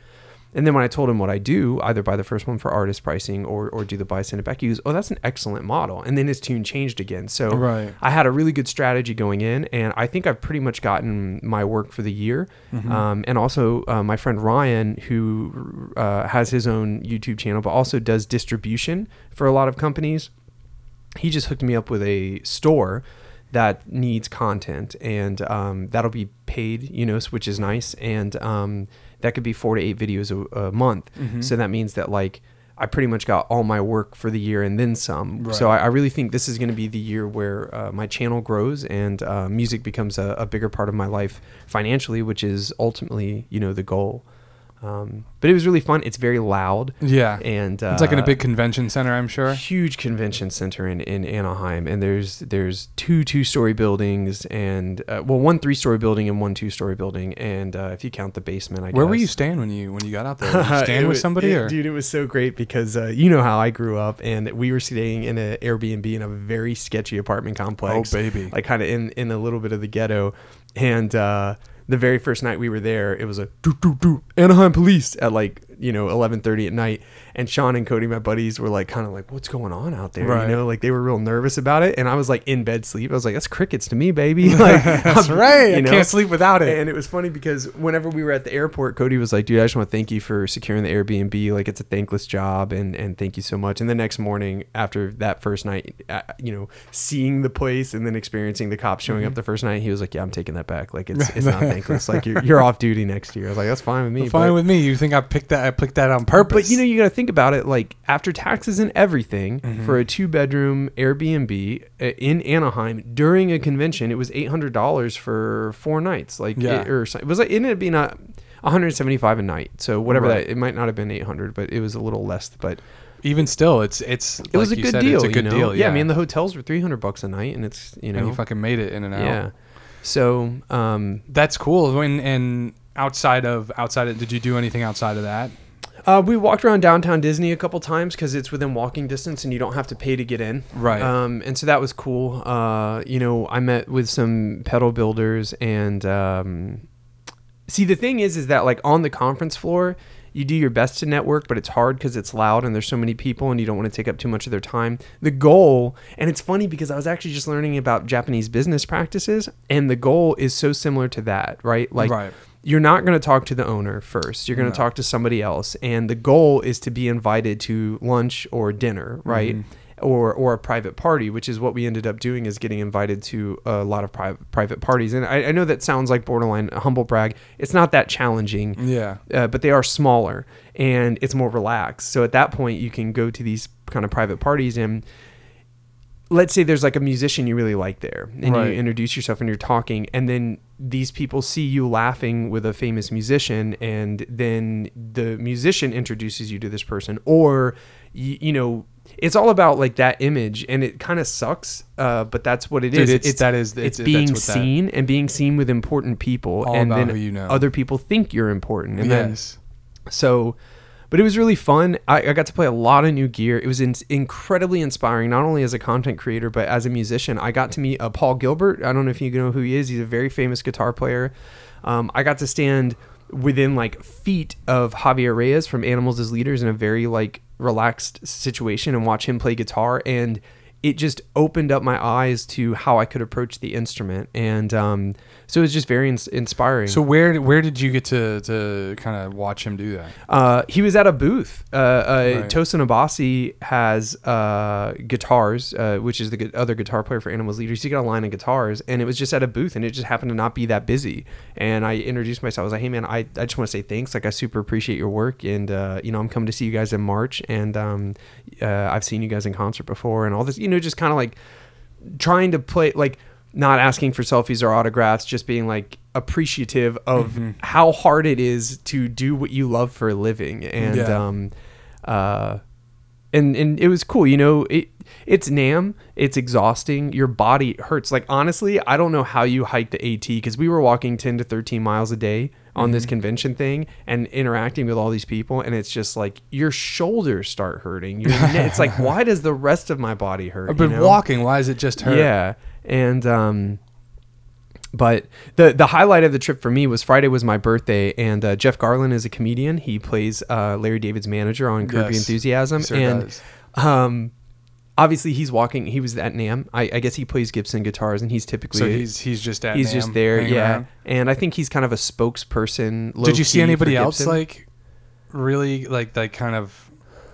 And then when I told him what I do, either buy the first one for artist pricing or, or do the buy, send it back, he goes, oh, that's an excellent model. And then his tune changed again. So Right. I had a really good strategy going in. And I think I've pretty much gotten my work for the year. Um, and also, uh, my friend Ryan, who uh, has his own YouTube channel, but also does distribution for a lot of companies, he just hooked me up with a store that needs content, and um, that'll be paid, you know, which is nice, and um, that could be four to eight videos a, a month. Mm-hmm. So that means that like I pretty much got all my work for the year and then some. So I, I really think this is going to be the year where uh, my channel grows and uh, music becomes a, a bigger part of my life financially, which is ultimately, you know, the goal. Um, but it was really fun. It's very loud. Yeah. And uh, it's like in a big convention center, I'm sure. huge convention center in, in Anaheim, and there's there's two two story buildings and uh, well one three story building and one two story building, and uh, if you count the basement, I Where guess. were you staying when you when you got out there? [LAUGHS] Were staying with somebody it- or? dude? It was so great because uh, you know how I grew up, and we were staying in an Airbnb in a very sketchy apartment complex. Oh, baby. Like kind of in in a little bit of the ghetto, and uh, the very first night we were there, it was a doo, doo, doo, Anaheim police at like you know eleven thirty at night, and Sean and Cody, my buddies, were like kind of like, "What's going on out there?" Right. You know, like they were real nervous about it, and I was like in bed sleep. I was like, "That's crickets to me, baby." [LAUGHS] Like That's [LAUGHS] I'm- right. you I can't sleep without it. And it was funny because whenever we were at the airport, Cody was like, "Dude, I just want to thank you for securing the Airbnb. Like, it's a thankless job, and and thank you so much." And the next morning, after that first night, uh, you know, seeing the place and then experiencing the cops showing Mm-hmm. up the first night, he was like, "Yeah, I'm taking that back. Like, it's it's not [LAUGHS] thankless. Like, you're you're off duty next year." I was like, "That's fine with me." Fine but- with me. You think I picked that? I picked that on purpose. but you know, you got to think about it. Like after taxes and everything, Mm-hmm. for a two-bedroom Airbnb uh, in Anaheim during a convention, it was eight hundred dollars for four nights. Like, Yeah. it, or it was like it ended up being a. 175 a night, so whatever Right. that it might not have been 800, but it was a little less. But even still, it's it's. it was a you good said, deal. It's a good you know? deal. Yeah, I mean the hotels were 300 bucks a night, and it's you know and you fucking made it in and out. yeah. So um, that's cool. When and outside of outside of, did you do anything outside of that? Uh, we walked around downtown Disney a couple times because it's within walking distance and you don't have to pay to get in. Right. Um, and so that was cool. Uh, you know, I met with some pedal builders and um, see the thing is, is that like on the conference floor, you do your best to network, but it's hard because it's loud and there's so many people and you don't want to take up too much of their time. The goal, and it's funny because I was actually just learning about Japanese business practices, and the goal is so similar to that, right? Like Right. you're not going to talk to the owner first. You're going No. to talk to somebody else, and the goal is to be invited to lunch or dinner, right? Mm-hmm. Or, or a private party, which is what we ended up doing, is getting invited to a lot of private private parties. And I, I know that sounds like borderline humble brag. It's not that challenging, Yeah. uh, but they are smaller and it's more relaxed. So at that point, you can go to these kind of private parties and let's say there's like a musician you really like there and Right. you introduce yourself and you're talking and then these people see you laughing with a famous musician and then the musician introduces you to this person or you, you know it's all about like that image and it kind of sucks uh, but that's what it Dude, is. it's- that is- it's, it's- that's being what that- seen and being seen with important people and then you know. other people think you're important and then yes. so, but it was really fun. I, I got to play a lot of new gear. It was in, incredibly inspiring, not only as a content creator, but as a musician. I got to meet uh, Paul Gilbert. I don't know if you know who he is. He's a very famous guitar player. Um, I got to stand within like feet of Javier Reyes from Animals as Leaders in a very like relaxed situation and watch him play guitar. And it just opened up my eyes to how I could approach the instrument. And um, so it was just very ins- inspiring. So where where did you get to to kind of watch him do that? Uh, he was at a booth. Uh, uh, Right. Tosin Abasi has uh, guitars, uh, which is the other guitar player for Animals Leaders. He got a line of guitars, and it was just at a booth, and it just happened to not be that busy. And I introduced myself. I was like, "Hey, man, I, I just want to say thanks. Like, I super appreciate your work, and uh, you know, I'm coming to see you guys in March, and um, uh, I've seen you guys in concert before, and all this. You know, just kind of like trying to play like not asking for selfies or autographs, just being like appreciative of Mm-hmm. how hard it is to do what you love for a living. And Yeah. um uh and and it was cool, you know, it it's NAMM, it's exhausting, your body hurts. Like honestly, I don't know how you hike the AT because we were walking 10 to 13 miles a day on Mm-hmm. this convention thing and interacting with all these people and it's just like your shoulders start hurting. Your [LAUGHS] it's like why does the rest of my body hurt? I've you been know? walking. Why is it just her? Yeah, and um, but the the highlight of the trip for me was Friday was my birthday, and uh, Jeff Garlin is a comedian. He plays uh, Larry David's manager on Curb Your Yes, Enthusiasm, sure and does. um, obviously he's walking. He was at NAMM. I, I guess he plays Gibson guitars, and he's typically So he's he's just at he's NAMM just there. hanging Yeah, around? and I think he's kind of a spokesperson. Did you see anybody else Gibson. like really like like kind of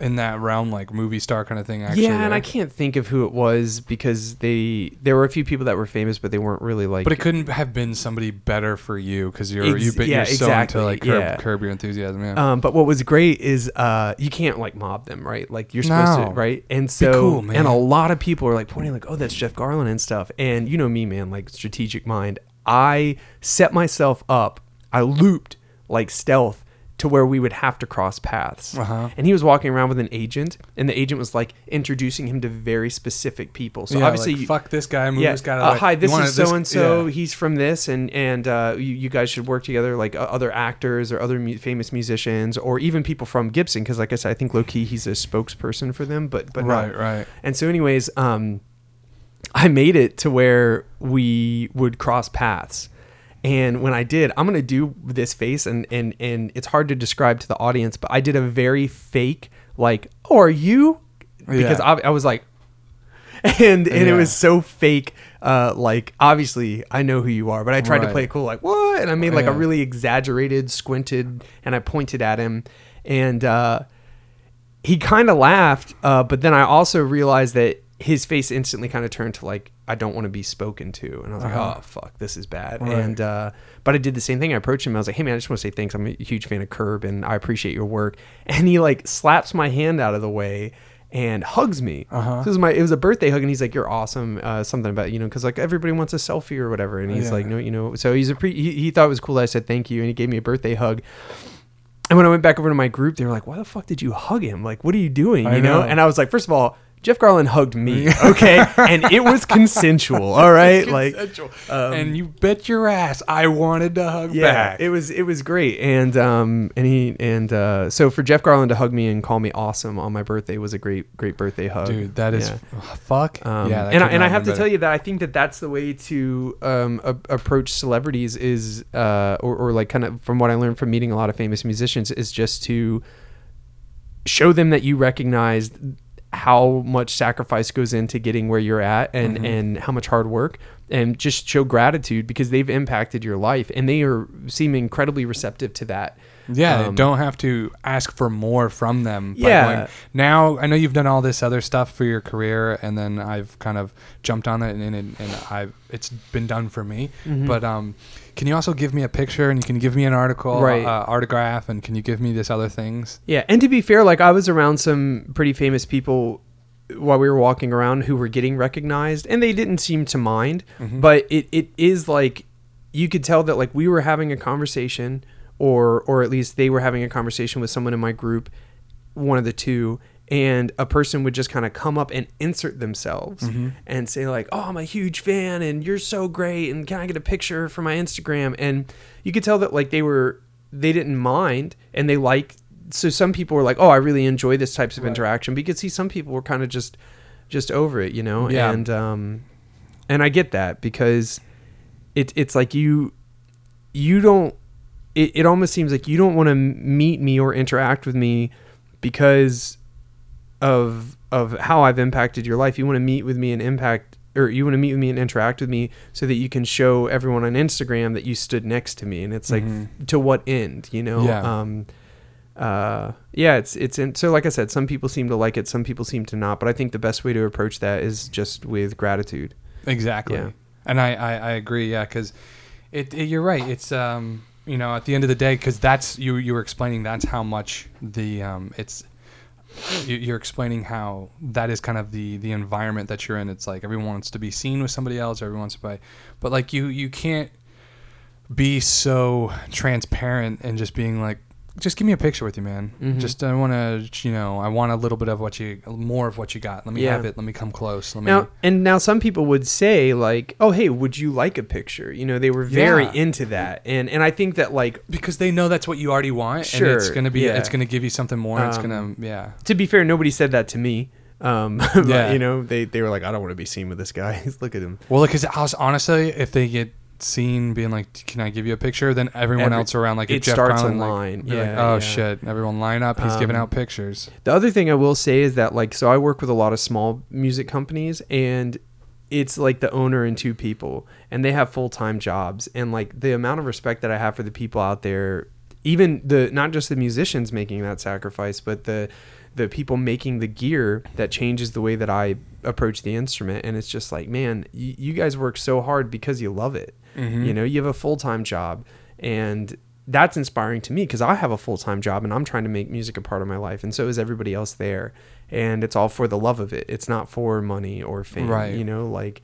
in that realm, like movie star kind of thing. Actually, yeah, and I can't think of who it was because they there were a few people that were famous, but they weren't really like. But it couldn't have been somebody better for you because you're Ex- you've been yeah, you're so exactly, into like curb, yeah. curb your enthusiasm. Yeah. Um, but what was great is uh, you can't like mob them, right? Like you're supposed No. to, right? And so, cool, man. and a lot of people are like pointing, like, "Oh, that's Jeff Garlin and stuff." And you know me, man, like strategic mind. I set myself up. I looped like stealth to where we would have to cross paths. Uh-huh. And he was walking around with an agent, and the agent was like introducing him to very specific people. So yeah, obviously, like, you- fuck this guy, move yeah. this guy. Uh, way. hi, this is so and so. He's from this, and and uh, you, you guys should work together, like uh, other actors or other mu- famous musicians, or even people from Gibson. Because, like I said, I think low key he's a spokesperson for them. But but Right, not. right. And so, anyways, um, I made it to where we would cross paths. And when I did, I'm gonna do this face, and and and it's hard to describe to the audience, but I did a very fake, like, "Oh, are you?" Because Yeah. I, I was like, and and it was so fake. Uh, like obviously I know who you are, but I tried to play it cool, like what? And I made like a really exaggerated, squinted, and I pointed at him, and uh, he kind of laughed. Uh, but then I also realized that his face instantly kind of turned to like I don't want to be spoken to, and I was like, Uh-huh. oh fuck, this is bad. Right. And uh, but I did the same thing. I approached him. I was like, hey man, I just want to say thanks. I'm a huge fan of Curb, and I appreciate your work. And he like slaps my hand out of the way and hugs me. Uh-huh. This was my it was a birthday hug, and he's like, "You're awesome." Uh, something about you know, because like everybody wants a selfie or whatever, and he's Yeah. like, "No, you know." So he's a pre. He, he thought it was cool. That I said thank you, and he gave me a birthday hug. And when I went back over to my group, they were like, "Why the fuck did you hug him? Like, what are you doing?" You know? know. And I was like, first of all. Jeff Garlin hugged me, [LAUGHS] okay, and it was consensual. All right, like, um, and you bet your ass I wanted to hug yeah, back. it was it was great, and um and he and uh so for Jeff Garlin to hug me and call me awesome on my birthday was a great great birthday hug, Dude, that is Yeah. fuck. Um, yeah, and I, and I have to been tell you that I think that that's the way to um, a- approach celebrities is, uh, or, or like kind of from what I learned from meeting a lot of famous musicians is just to show them that you recognize how much sacrifice goes into getting where you're at and Mm-hmm. and how much hard work and just show gratitude because they've impacted your life and they are seem incredibly receptive to that. Yeah, Um, don't have to ask for more from them. Yeah. going, now I know you've done all this other stuff for your career, and then I've kind of jumped on it, and and, and I've it's been done for me. Mm-hmm. But um, can you also give me a picture, and you can give me an article, Right. uh, autograph, and can you give me this other things? Yeah, and to be fair, like I was around some pretty famous people while we were walking around who were getting recognized, and they didn't seem to mind. But it, it is like you could tell that like we were having a conversation, or or at least they were having a conversation with someone in my group, one of the two. And a person would just kind of come up and insert themselves and say like, "Oh, I'm a huge fan, and you're so great, and can I get a picture for my Instagram?" And you could tell that like they were they didn't mind and they like so some people were like oh i really enjoy this types of interaction because see some people were kind of just just over it you know Yeah. and um and i get that because it, it's like you you don't it, it almost seems like you don't want to meet me or interact with me because of of how I've impacted your life. You want to meet with me and impact or you want to meet with me and interact with me so that you can show everyone on Instagram that you stood next to me and it's like to what end, you know? Yeah. Um uh yeah, it's it's in, so like I said, some people seem to like it, some people seem to not, but I think the best way to approach that is just with gratitude. Exactly. Yeah. And I, I, I agree. Yeah. Cause it, it- you're right. It's, um, you know, at the end of the day, cause that's, you, you were explaining that's how much the, um, it's, you're explaining how that is kind of the, the environment that you're in. It's like everyone wants to be seen with somebody else. Everyone wants to buy, but like you, you can't be so transparent and just being like, just give me a picture with you, man. Mm-hmm. Just I want to, you know, I want a little bit of what you, more of what you got. Let me Yeah. have it. Let me come close. Let me. Now and now some people would say like, "Oh, hey, would you like a picture?" You know, they were very Yeah. into that. And and I think that like because they know that's what you already want and it's gonna be yeah. it's gonna give you something more it's Um, gonna yeah to be fair, nobody said that to me. Um, [LAUGHS] but, Yeah. you know, they, they were like, I don't want to be seen with this guy. [LAUGHS] Look at him. well because honestly if they get seen being like can i give you a picture then everyone Every- else around like it Jeff starts a Garlin, like, line. like, Yeah, oh yeah. shit everyone line up he's giving Um, out pictures The other thing I will say is that like, so I work with a lot of small music companies, and it's like the owner and two people, and they have full time jobs, and like the amount of respect that I have for the people out there even the not just the musicians making that sacrifice, but the the people making the gear that changes the way that I approach the instrument. And it's just like, man, you, you guys work so hard because you love it. Mm-hmm. You know, you have a full time job, and that's inspiring to me because I have a full time job and I'm trying to make music a part of my life, and so is everybody else there. And it's all for the love of it. It's not for money or fame. Right. You know, like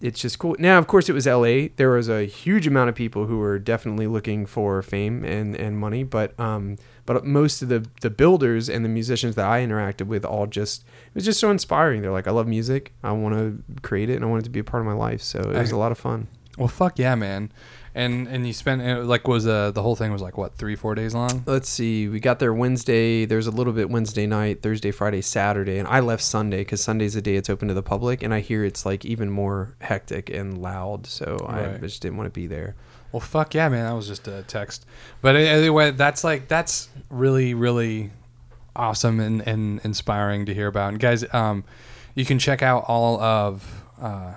it's just cool. Now, of course, it was L.A. There was a huge amount of people who were definitely looking for fame and, and money, but um, but most of the the builders and the musicians that I interacted with all just it was just so inspiring. They're like, I love music. I want to create it, and I want it to be a part of my life. So it was a lot of fun. Well, fuck yeah, man. And and you spent uh, like was uh, the whole thing was like what three four days long? Let's see. We got there Wednesday. There's a little bit Wednesday night, Thursday, Friday, Saturday, and I left Sunday because Sunday's the day it's open to the public, and I hear it's like even more hectic and loud. So I just didn't want to be there. Well, fuck yeah, man. That was just a text. But anyway, that's like that's really really awesome and, and inspiring to hear about. And guys, um, you can check out all of uh,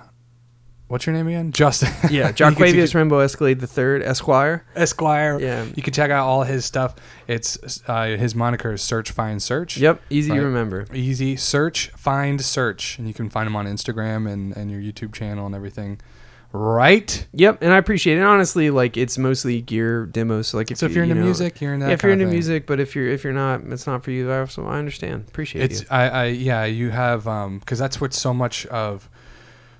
what's your name again? Justin. [LAUGHS] Yeah, [LAUGHS] You you can- Rainbow Escalade the Third Esquire. Esquire. Yeah. You can check out all his stuff. It's uh, his moniker is Search Find Search. Yep, easy Right. to remember. Easy search, find, search, and you can find him on Instagram and, and your YouTube channel and everything. Right? Yep, and I appreciate it. Honestly, like it's mostly gear demos. So like if So if you, you're you into know- music, you're into that yeah, if you're into thing. music, but if you're if you're not, it's not for you. I also I understand. Appreciate It's. I, I yeah you have um because that's what so much of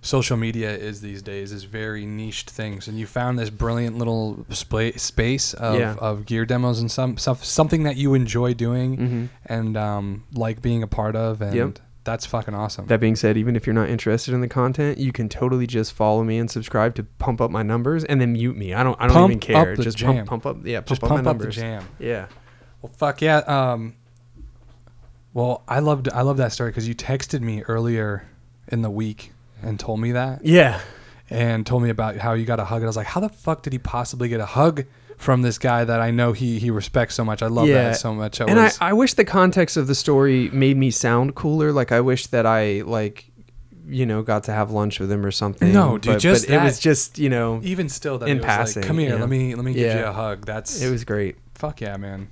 social media is these days is very niched things and you found this brilliant little spa- space of, Yeah. of gear demos and some stuff something that you enjoy doing hmm and um like being a part of and Yep. that's fucking awesome That being said, even if you're not interested in the content, you can totally just follow me and subscribe to pump up my numbers, and then mute me. I don't I don't Pump even care. up the just jam. pump pump up yeah pump just up pump my up the numbers. jam Yeah. well fuck yeah um well I loved I love that story because you texted me earlier in the week and told me that Yeah. and told me about how you got a hug. And I was like, how the fuck did he possibly get a hug from this guy that I know he he respects so much? I love Yeah. that so much. I and I, was, I wish the context of the story made me sound cooler. Like I wish that I like, you know, got to have lunch with him or something. No, dude, but, just but it was just you know, even still, that in it was passing, like, come here, yeah. let me let me give you a hug. That's it was great. fuck yeah, man.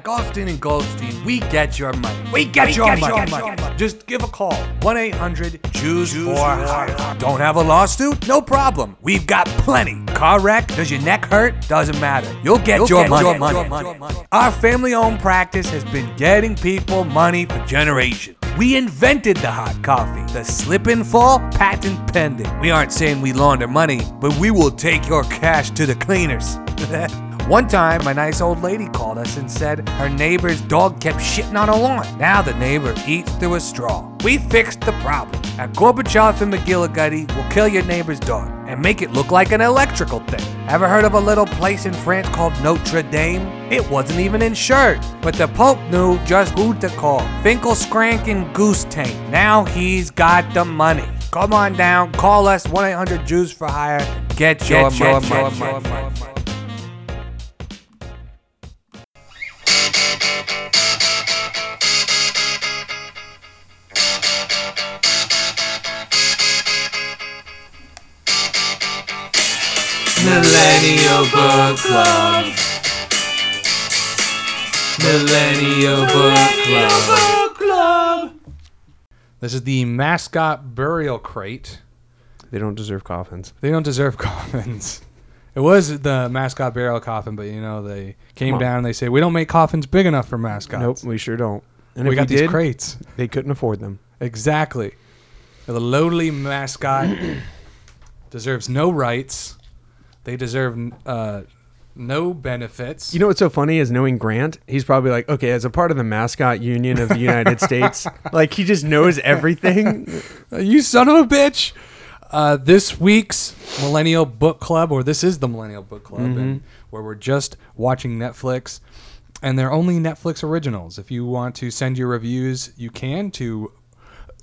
At Goldstein and Goldstein, we get your money. We get, your, money. Just give a call. 1 800 Jews for Hire. Don't have a lawsuit? No problem. We've got plenty. Car wreck? Does your neck hurt? Doesn't matter. You'll get, your, money. Our family owned practice has been getting people money for generations. We invented the hot coffee. The slip and fall, patent pending. We aren't saying we launder money, but we will take your cash to the cleaners. [LAUGHS] One time, a nice old lady called us and said her neighbor's dog kept shitting on her lawn. Now the neighbor eats through a straw. We fixed the problem. At Gorbachev and McGillicuddy, we'll kill your neighbor's dog and make it look like an electrical thing. Ever heard of a little place in France called Notre Dame? It wasn't even insured, but the Pope knew just who to call. Finkel, Scrank, and Goose Tank. Now he's got the money. Come on down, call us 1 800 Jews for Hire. Get your money. Millennial Book Club. Millennial Book Club. This is the mascot burial crate. They don't deserve coffins. They don't deserve [LAUGHS] coffins. It was the mascot burial coffin, but you know they came Come on. down and they say we don't make coffins big enough for mascots. Nope, we sure don't. And we if got we these did, crates. they couldn't afford them. Exactly. The lowly mascot [CLEARS THROAT] deserves no rights. They deserve uh, no benefits. You know what's so funny is knowing Grant, he's probably like, okay, as a part of the mascot union of the [LAUGHS] United States, like he just knows everything. Uh, [LAUGHS] you son of a bitch. Uh, this week's Millennial Book Club, or this is the Millennial Book Club, and where we're just watching Netflix, and they're only Netflix originals. If you want to send your reviews, you can to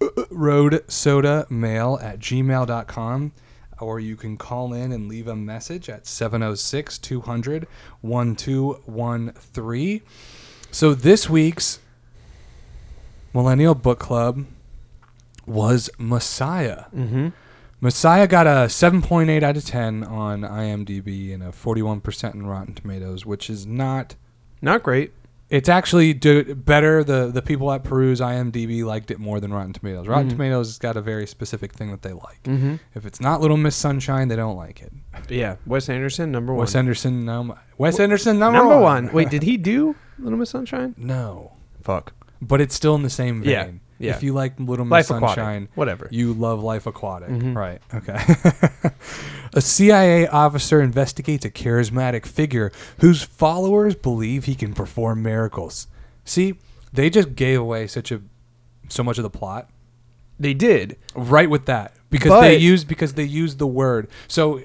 roadsodamail at gmail.com, or you can call in and leave a message at 706 200 1213. So this week's Millennial Book Club was Messiah. Mm-hmm. Messiah got a 7.8 out of 10 on IMDb and a 41% in Rotten Tomatoes, which is not. Not great. It's actually do, better. The the people at Peru's IMDb liked it more than Rotten Tomatoes. Rotten Tomatoes has got a very specific thing that they like. Mm-hmm. If it's not Little Miss Sunshine, they don't like it. Yeah, Wes Anderson, number one. Wes Anderson, no, Wes Anderson, number, number one. one. Wait, did he [LAUGHS] do Little Miss Sunshine? No, Fuck. but it's still in the same vein. Yeah, yeah. If you like Little Miss Life Aquatic. Sunshine, Whatever. you love Life Aquatic, Mhm. right? Okay. [LAUGHS] a CIA officer investigates a charismatic figure whose followers believe he can perform miracles. See, they just gave away such a so much of the plot They did. right with that because they But- used because they used the word. So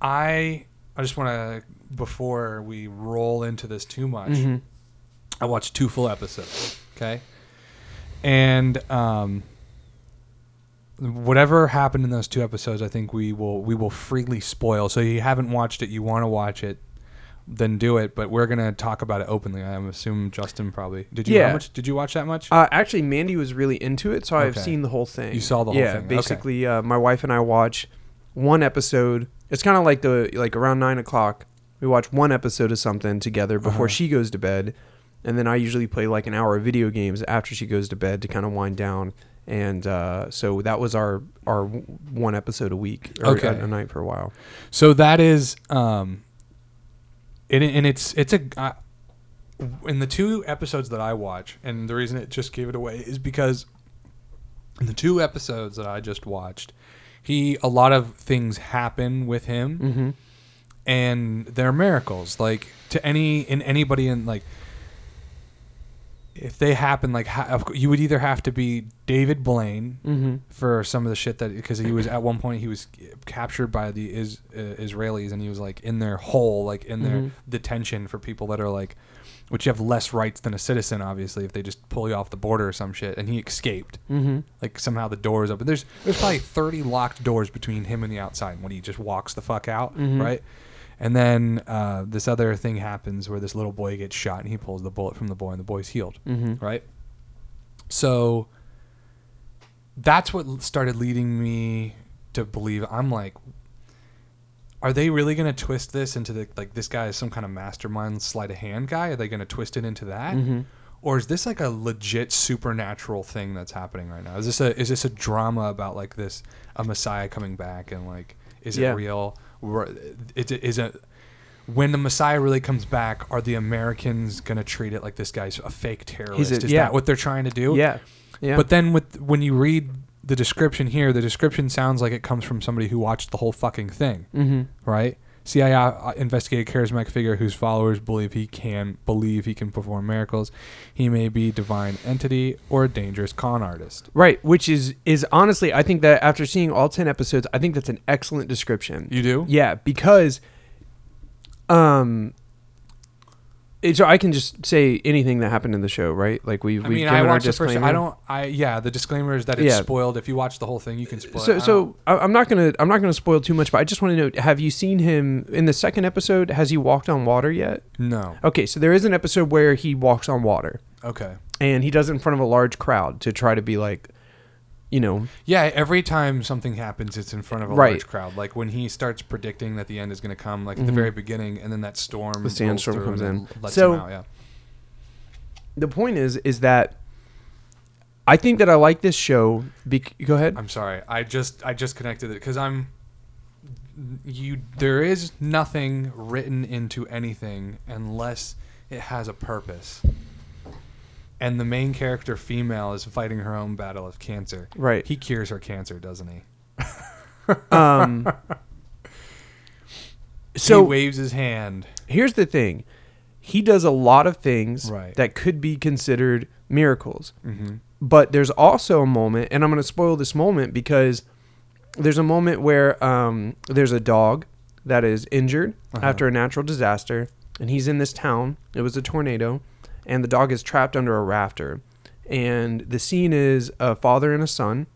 I I just want to before we roll into this too much. Mm-hmm. I watched two full episodes. Okay, and um, whatever happened in those two episodes, I think we will we will freely spoil. So if you haven't watched it, you want to watch it, then do it. But we're gonna talk about it openly. I assume Justin probably did. You Yeah. how much did you watch that much? Uh, actually, Mandy was really into it, so I've seen the whole thing. You saw the whole yeah, thing, okay. basically, uh, my wife and I watch one episode. It's kind of like the like around nine o'clock. We watch one episode of something together before Uh-huh. she goes to bed, and then I usually play like an hour of video games after she goes to bed to kind of wind down. And uh, so that was our our one episode a week or Okay. a, a night for a while. So that is, um, and, it- and it's it's a uh, in the two episodes that I watch, and the reason it just gave it away is because in the two episodes that I just watched, he a lot of things happen with him, Mm-hmm. and they're miracles. Like to any in anybody in like. If they happen, like ha- you would either have to be David Blaine, Mm-hmm. for some of the shit that because he was at one point he was captured by the is, uh, Israelis and he was like in their hole like in their Mhm. detention for people that are like which you have less rights than a citizen obviously if they just pull you off the border or some shit and he escaped Mm-hmm. like somehow the door is open there's there's probably 30 locked doors between him and the outside when he just walks the fuck out Mhm. right and then uh, this other thing happens where this little boy gets shot and he pulls the bullet from the boy and the boy's healed Mm-hmm. right? So that's what started leading me to believe I'm like are they really going to twist this into the like this guy is some kind of mastermind sleight of hand guy? Are they going to twist it into that? Mhm. Or is this like a legit supernatural thing that's happening right now? Is this a is this a drama about like this a messiah coming back and like is Yeah. it real? It is it when the Messiah really comes back, are the Americans gonna treat it like this guy's a fake terrorist? a- is yeah. that what they're trying to do? Yeah. Yeah. But then with when you read the description here, the description sounds like it comes from somebody who watched the whole fucking thing, mm-hmm. right? CIA uh, investigated charismatic figure whose followers believe he can believe he can perform miracles. He may be divine entity or a dangerous con artist. Right, which is is honestly, I think that after seeing all ten episodes, I think that's an excellent description. You do? Yeah, because, um, so I can just say anything that happened in the show, right? Like we I mean, given I our the first. I don't. I yeah. The disclaimer is that it's Yeah. spoiled. If you watch the whole thing, you can spoil. So it. So I'm not gonna I'm not gonna spoil too much, but I just want to know: Have you seen him in the second episode? Has he walked on water yet? no. Okay, so there is an episode where he walks on water, Okay. and he does it in front of a large crowd to try to be like, you know, Yeah, every time something happens, it's in front of a Right. large crowd. Like when he starts predicting that the end is going to come, like at the Mhm. very beginning, and then that storm, The sandstorm comes in. So- out. Yeah. the point is is that I think that I like this show. Bec- go ahead. I'm sorry. I just I just connected it because I'm you. There is nothing written into anything unless it has a purpose. And the main character, female, is fighting her own battle of cancer. Right. He cures her cancer, doesn't he? [LAUGHS] Um, so he waves his hand. here's the thing. He does a lot of things Right. that could be considered miracles. Mm-hmm. But there's also a moment, and I'm going to spoil this moment because there's a moment where um, there's a dog that is injured Uh-huh. after a natural disaster, and he's in this town. It was a tornado, and the dog is trapped under a rafter. And the scene is a father and a son.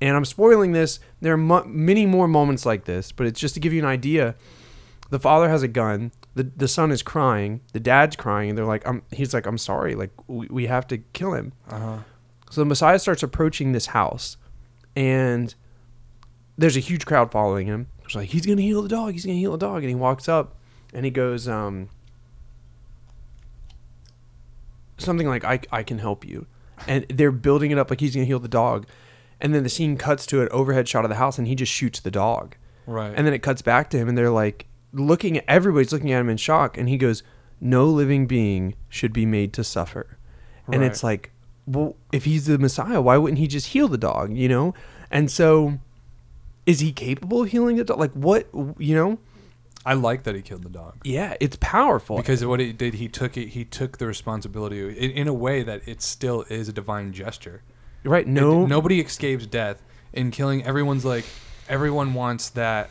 And I'm spoiling this. There are mu- many more moments like this, but it's just to give you an idea. The father has a gun. The, the son is crying. The dad's crying. And they're like, I'm, he's like, I'm sorry. Like, we, we have to kill him Uh huh. So the Messiah starts approaching this house, and there's a huge crowd following him. It's like he's gonna heal the dog. He's gonna heal the dog, and he walks up, and he goes, um, something like, "I I can help you," and they're building it up like he's gonna heal the dog, and then the scene cuts to an overhead shot of the house, and he just shoots the dog. Right. And then it cuts back to him, and they're like looking at everybody's looking at him in shock, and he goes, "No living being should be made to suffer." And it's like, well, if he's the Messiah, why wouldn't he just heal the dog? You know? And so, is he capable of healing the dog? Like what? You know? I like that he killed the dog. Yeah, it's powerful. because what he did he took it he took the responsibility in, in a way that it still is a divine gesture right? It- No, nobody escapes death in killing everyone's like everyone wants that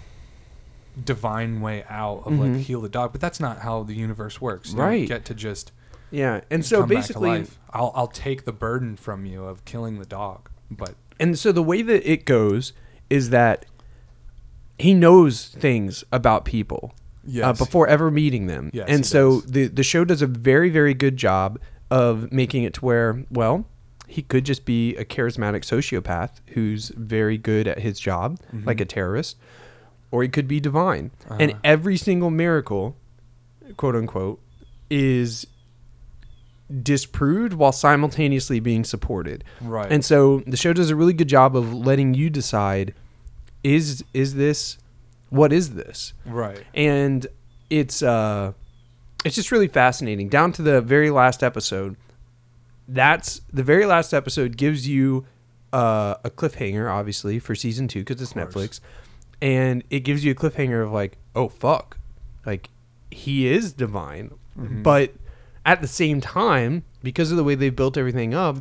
divine way out of like heal the dog but that's not how the universe works you don't Mm-hmm. Right. get to just Yeah, and so come back to basically, life. I'll, I'll take the burden from you of killing the dog but and so the way that it goes is that he knows things about people uh, before ever meeting them. Yes, and so does. the the show does a very very good job of making it to where well he could just be a charismatic sociopath who's very good at his job Mm-hmm. like a terrorist or he could be divine Uh-huh. and every single miracle quote unquote is disproved while simultaneously being supported Right. and so the show does a really good job of letting you decide is is this what is this? Right. And it's uh it's just really fascinating. Down to the very last episode that's the very last episode gives you uh, a cliffhanger obviously for season two because it's netflix. And it gives you a cliffhanger of like oh fuck. Like he is divine. But at the same time because of the way they've built everything up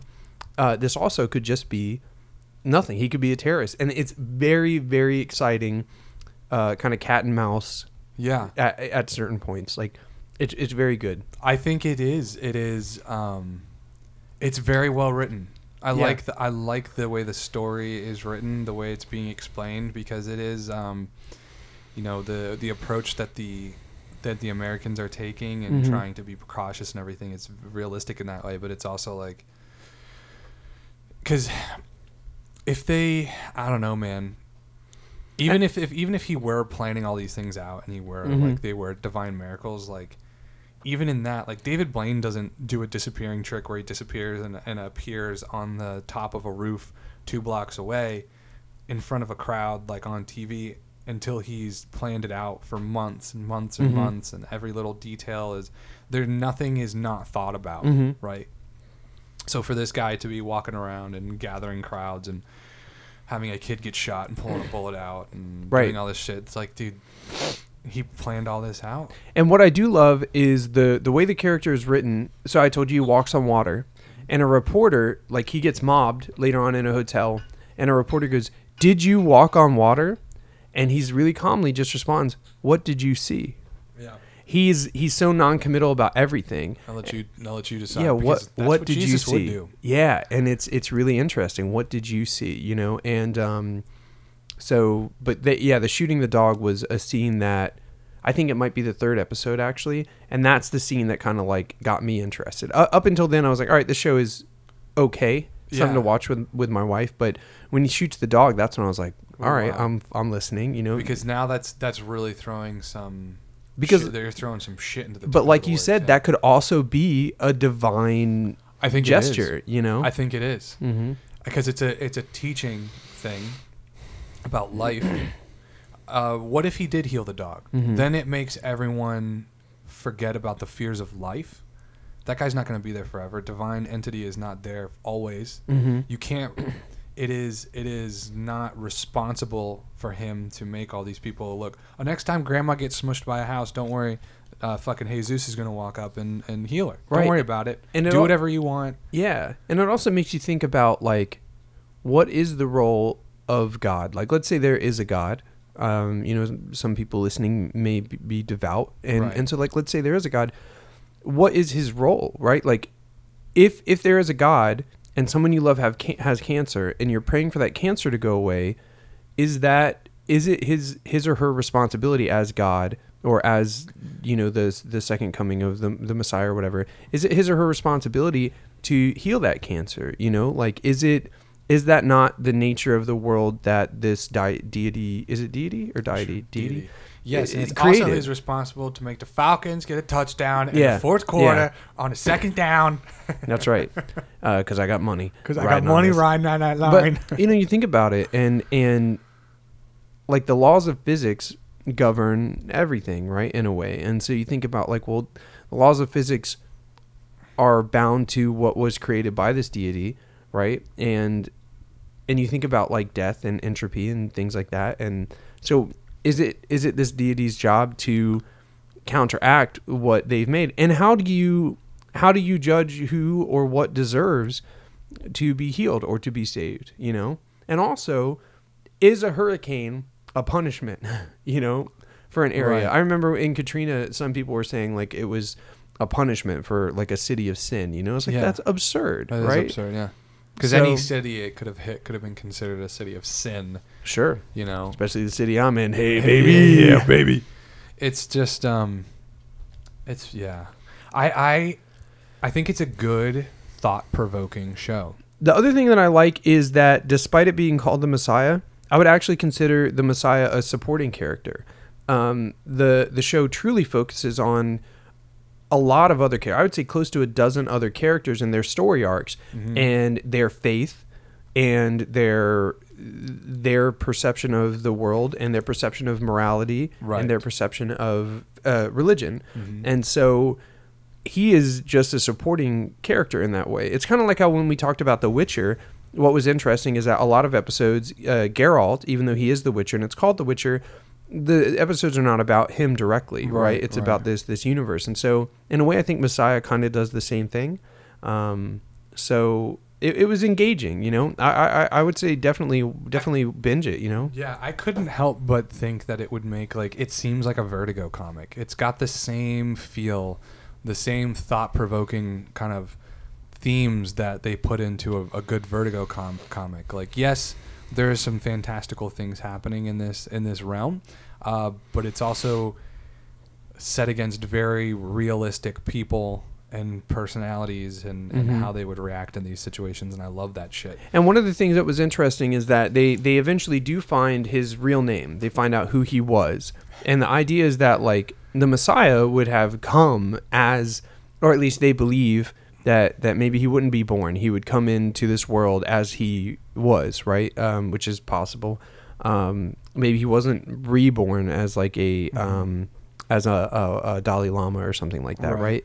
uh, this also could just be nothing he could be a terrorist and it's very very exciting uh, kind of cat and mouse yeah at, at certain points. Like it's it's very good. I think it is. It is. Um, it's very well written. I Yeah. like the I like the way the story is written, the way it's being explained, because it is, um, you know, the the approach that the that the Americans are taking and Mhm. trying to be cautious and everything. It's realistic in that way, but it's also like, because if they, I don't know, man. Even if, if even if he were planning all these things out and he were Mhm. like they were divine miracles, like even in that, like David Blaine doesn't do a disappearing trick where he disappears and, and appears on the top of a roof two blocks away in front of a crowd, like on TV, until he's planned it out for months and months and Mhm. months, and every little detail is there. Nothing is not thought about, Mhm. right? So for this guy to be walking around and gathering crowds and having a kid get shot and pulling a bullet out and Right. doing all this shit, it's like, dude, he planned all this out. And what I do love is the the way the character is written. So I told you he walks on water, and a reporter like he gets mobbed later on in a hotel, and a reporter goes, "Did you walk on water?" And he's really calmly just responds, "What did you see?" He's he's so non-committal about everything. I'll let you. I'll let you decide. yeah what that's what, did Jesus you see do. yeah and it's it's really interesting what did you see you know and um so but the, yeah the shooting the dog was a scene that i think it might be the third episode actually and that's the scene that kind of like got me interested uh, up until then i was like all right this show is okay something Yeah. to watch with with my wife but when he shoots the dog that's when i was like all right Wow. i'm i'm listening you know Because now that's that's really throwing some. Because- shit, they're throwing some shit into the. but like the you said yeah. that could also be a divine I think gesture you know I think it is mm-hmm. because it's a it's a teaching thing about life. [CLEARS THROAT] uh, what if he did heal the dog? Mhm. Then it makes everyone forget about the fears of life. That guy's not going to be there forever. Divine entity is not there always. Mm-hmm. You can't. It is. It is not responsible for him to make all these people look. Oh, next time Grandma gets smushed by a house, don't worry. Uh, fucking Jesus is gonna walk up and, and heal her. Don't worry about it. And Do whatever you want. Yeah, and it also makes you think about like, what is the role of God? Like, let's say there is a God. Um, you know, some people listening may be- be devout, and Right. and so like, let's say there is a God. What is His role? Right? Like, if if there is a God and someone you love have has cancer, and you're praying for that cancer to go away, is that is it his his or her responsibility as God or as you know the the second coming of the the Messiah or whatever, is it his or her responsibility to heal that cancer? You know, like is it is that not the nature of the world that this di- deity is it deity or deity deity? Yes, It- and it it's also created. his responsible to make the Falcons get a touchdown in Yeah, the fourth quarter on a second down [LAUGHS] That's right, uh, because I got money. [LAUGHS] because I got money riding on that line. But you know, you think about it, and and like the laws of physics govern everything, right? In a way, and so you think about like, well, the laws of physics are bound to what was created by this deity, right? And and you think about like death and entropy and things like that, and so is it is it this deity's job to counteract what they've made, and how do you how do you judge who or what deserves to be healed or to be saved, you know? And also, is a hurricane a punishment, [LAUGHS] you know, for an area? Right. I remember in Katrina, some people were saying like it was a punishment for like a city of sin, you know? It's like Yeah. that's absurd, That right? absurd, yeah. Because So- any city it could have hit could have been considered a city of sin. Sure. You know, Especially the city I'm in. Hey, baby. yeah, baby. [LAUGHS] it's just um, it's yeah. I I I think it's a good thought provoking show. The other thing that I like is that despite it being called the Messiah, I would actually consider the Messiah a supporting character. Um, the the show truly focuses on a lot of other characters. I would say close to a dozen other characters and their story arcs Mm-hmm. and their faith and their their perception of the world and their perception of morality Right. and their perception of uh, religion. Mhm. And so he is just a supporting character in that way. It's kind of like how when we talked about The Witcher, what was interesting is that a lot of episodes, uh, Geralt, even though he is The Witcher and it's called The Witcher, the episodes are not about him directly, right? Right, It's right. about this this universe, and so in a way, I think Messiah kind of does the same thing. Um, so it, it was engaging, you know. I, I I would say definitely definitely binge it, you know. Yeah, I couldn't help but think that it would make like it seems like a Vertigo comic. It's got the same feel, the same thought-provoking kind of themes that they put into a, a good Vertigo com- comic. Like, yes, there are some fantastical things happening in this in this realm, uh, but it's also set against very realistic people and personalities and, and Mhm. how they would react in these situations and I love that shit. And one of the things that was interesting is that they they eventually do find his real name. They find out who he was. And the idea is that like the Messiah would have come as or at least they believe that that maybe he wouldn't be born. He would come into this world as he was, right? Um, which is possible. Um, maybe he wasn't reborn as like a um, as a, a, a Dalai Lama or something like that, Right. right?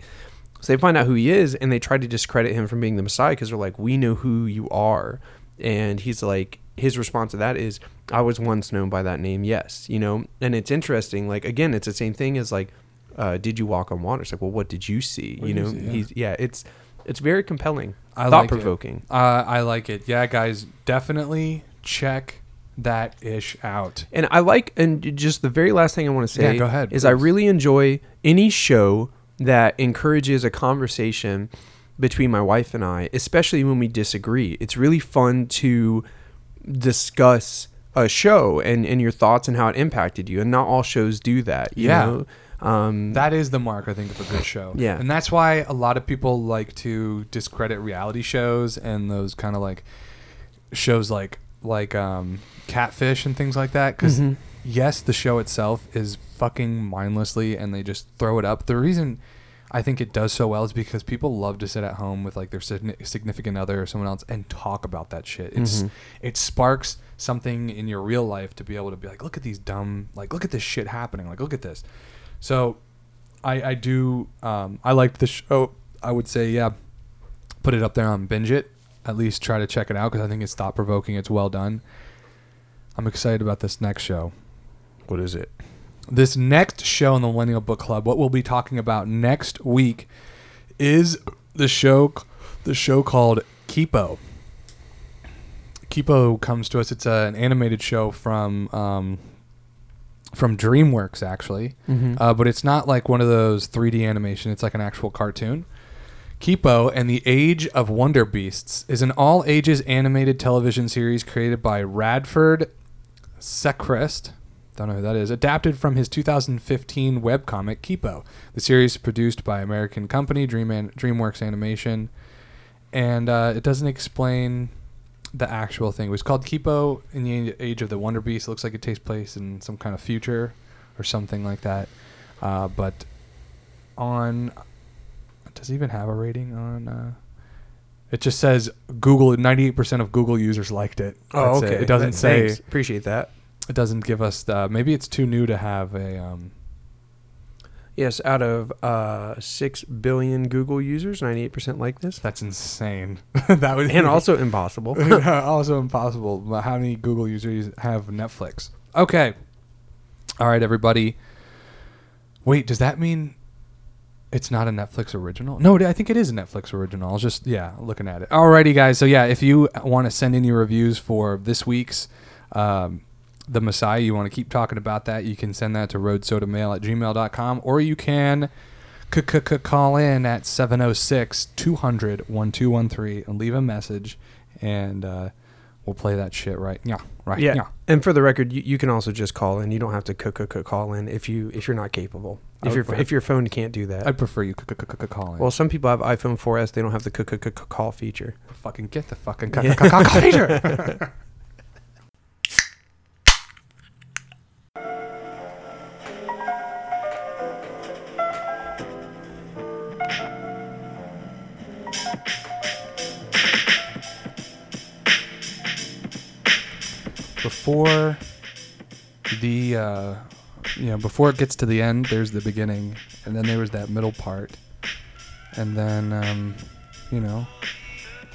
So they find out who he is, and they try to discredit him from being the Messiah because they're like, "We know who you are," and he's like, his response to that is, "I was once known by that name, yes," you know. And it's interesting. Like again, it's the same thing as like, uh, "Did you walk on water?" It's like, well, what did you see? What you did you know, see? Yeah. he's yeah, it's it's very compelling, I like it. thought provoking. Uh, I like it. Yeah, guys, definitely check that ish out. And I like, and just the very last thing I want to say Yeah, go ahead, is I really enjoy any show that encourages a conversation between my wife and I, especially when we disagree. It's really fun to discuss a show and, and your thoughts and how it impacted you. And not all shows do that. You Yeah. Know? Um, That is the mark, I think, of a good show. Yeah. And that's why a lot of people like to discredit reality shows and those kind of like shows like like um, Catfish and things like that. Because Mhm. yes, the show itself is fucking mindlessly, and they just throw it up. The reason I think it does so well is because people love to sit at home with like their significant other or someone else and talk about that shit. It's Mhm. it sparks something in your real life to be able to be like, look at these dumb, like look at this shit happening, like look at this. So, I I do um, I liked the show. I would say yeah, put it up there on binge it. At least try to check it out because I think it's thought provoking. It's well done. I'm excited about this next show. what is it? This next show in the Millennial Book Club, what we'll be talking about next week, is the show, the show called Kipo. Kipo comes to us. It's a, an animated show from um, from DreamWorks, actually, Mhm. uh, but it's not like one of those 3D animation. It's like an actual cartoon. Kipo and the Age of Wonder Beasts is an all ages animated television series created by Radford Sechrist. Don't know who that is. Adapted from his 2015 webcomic Kipo. The series is produced by American company Dream An- DreamWorks Animation, and uh, it doesn't explain the actual thing. It was called Kipo in the Age of the Wonder Beast. It looks like it takes place in some kind of future or something like that. Uh, but on does it even have a rating on? Uh, it just says Google. Ninety-eight percent of Google users liked it. Oh, That's okay. It, doesn't Th- say. thanks. Appreciate that. It doesn't give us the. Maybe it's too new to have a. Um, Yes, out of uh, six billion Google users, ninety-eight percent like this, that's insane. [LAUGHS] that would and also impossible. [LAUGHS] [LAUGHS] also impossible. How many Google users have Netflix? Okay. All right, everybody. Wait, does that mean it's not a Netflix original? No, I think it is a Netflix original. I was just yeah, looking at it. Alrighty, guys. So yeah, if you want to send in your reviews for this week's um, The Messiah, you want to keep talking about that, you can send that to roadsodamail at gmail.com or you can call in at 706 200 1213 and leave a message and uh, we'll play that shit right. Yeah, right. yeah. Yeah. And for the record, you, you can also just call in. You don't have to c- c- call in if you if you're not capable. If your if your phone can't do that. I'd prefer you c- call in. well, some people have iPhone 4S. They don't have the call feature. fucking get the fucking call feature. Before the uh, you know before it gets to the end, there's the beginning, and then there was that middle part, and then um, you know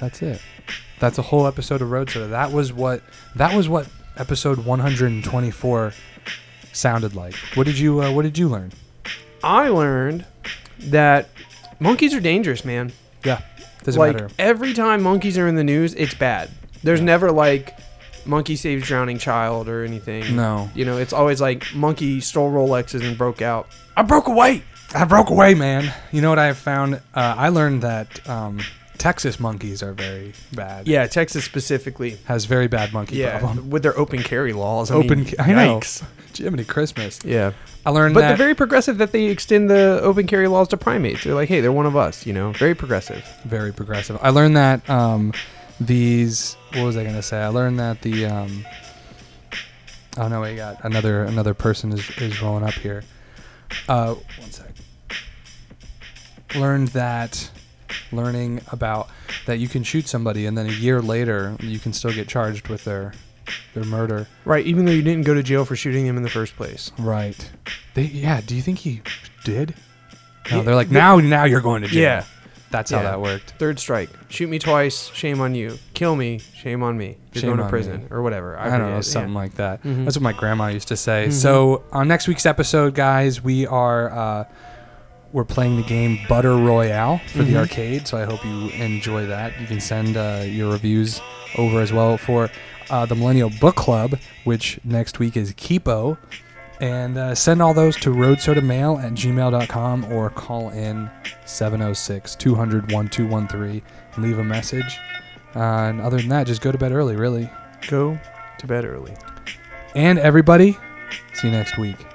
that's it. That's a whole episode of Road Soda. That was what that was what episode 124 sounded like. What did you uh, What did you learn? I learned that monkeys are dangerous, man. Yeah, doesn't like matter. every time monkeys are in the news, it's bad. There's never like monkey saves drowning child or anything. No, You know, it's always like monkey stole Rolexes and broke out. I broke away. I broke away, man. You know what I have found? Uh, I learned that um, Texas monkeys are very bad. Yeah, Texas specifically. has very bad monkey Yeah, problem. with their open carry laws. I Open, mean, ca- I know. yikes. Jiminy Christmas. Yeah, I learned that. but they're very progressive that they extend the open carry laws to primates. They're like, hey, they're one of us. You know, very progressive. very progressive. I learned that um, these. What was I gonna say? I learned that the. Um, oh no! We got another another person is is rolling up here. Uh, one sec. Learned that learning about that you can shoot somebody and then a year later you can still get charged with their their murder. Right, even though you didn't go to jail for shooting him in the first place. Right. They yeah. Do you think he did? No, Yeah, they're like now now you're going to jail. Yeah. That's how Yeah. that worked. Third strike. Shoot me twice. Shame on you. Kill me. Shame on me. You're Shame going to on prison me. or whatever. I, don't know, something like that. Mhm. That's what my grandma used to say. Mhm. So on next week's episode, guys, we are uh, we're playing the game Butter Royale for the Mhm. arcade. So I hope you enjoy that. You can send uh, your reviews over as well for uh, the Millennial Book Club, which next week is Kipo. And uh, send all those to roadsodamail at gmail.com or call in 706 200 1213 and leave a message. Uh, and other than that, just go to bed early, really. Go to bed early. And everybody, see you next week.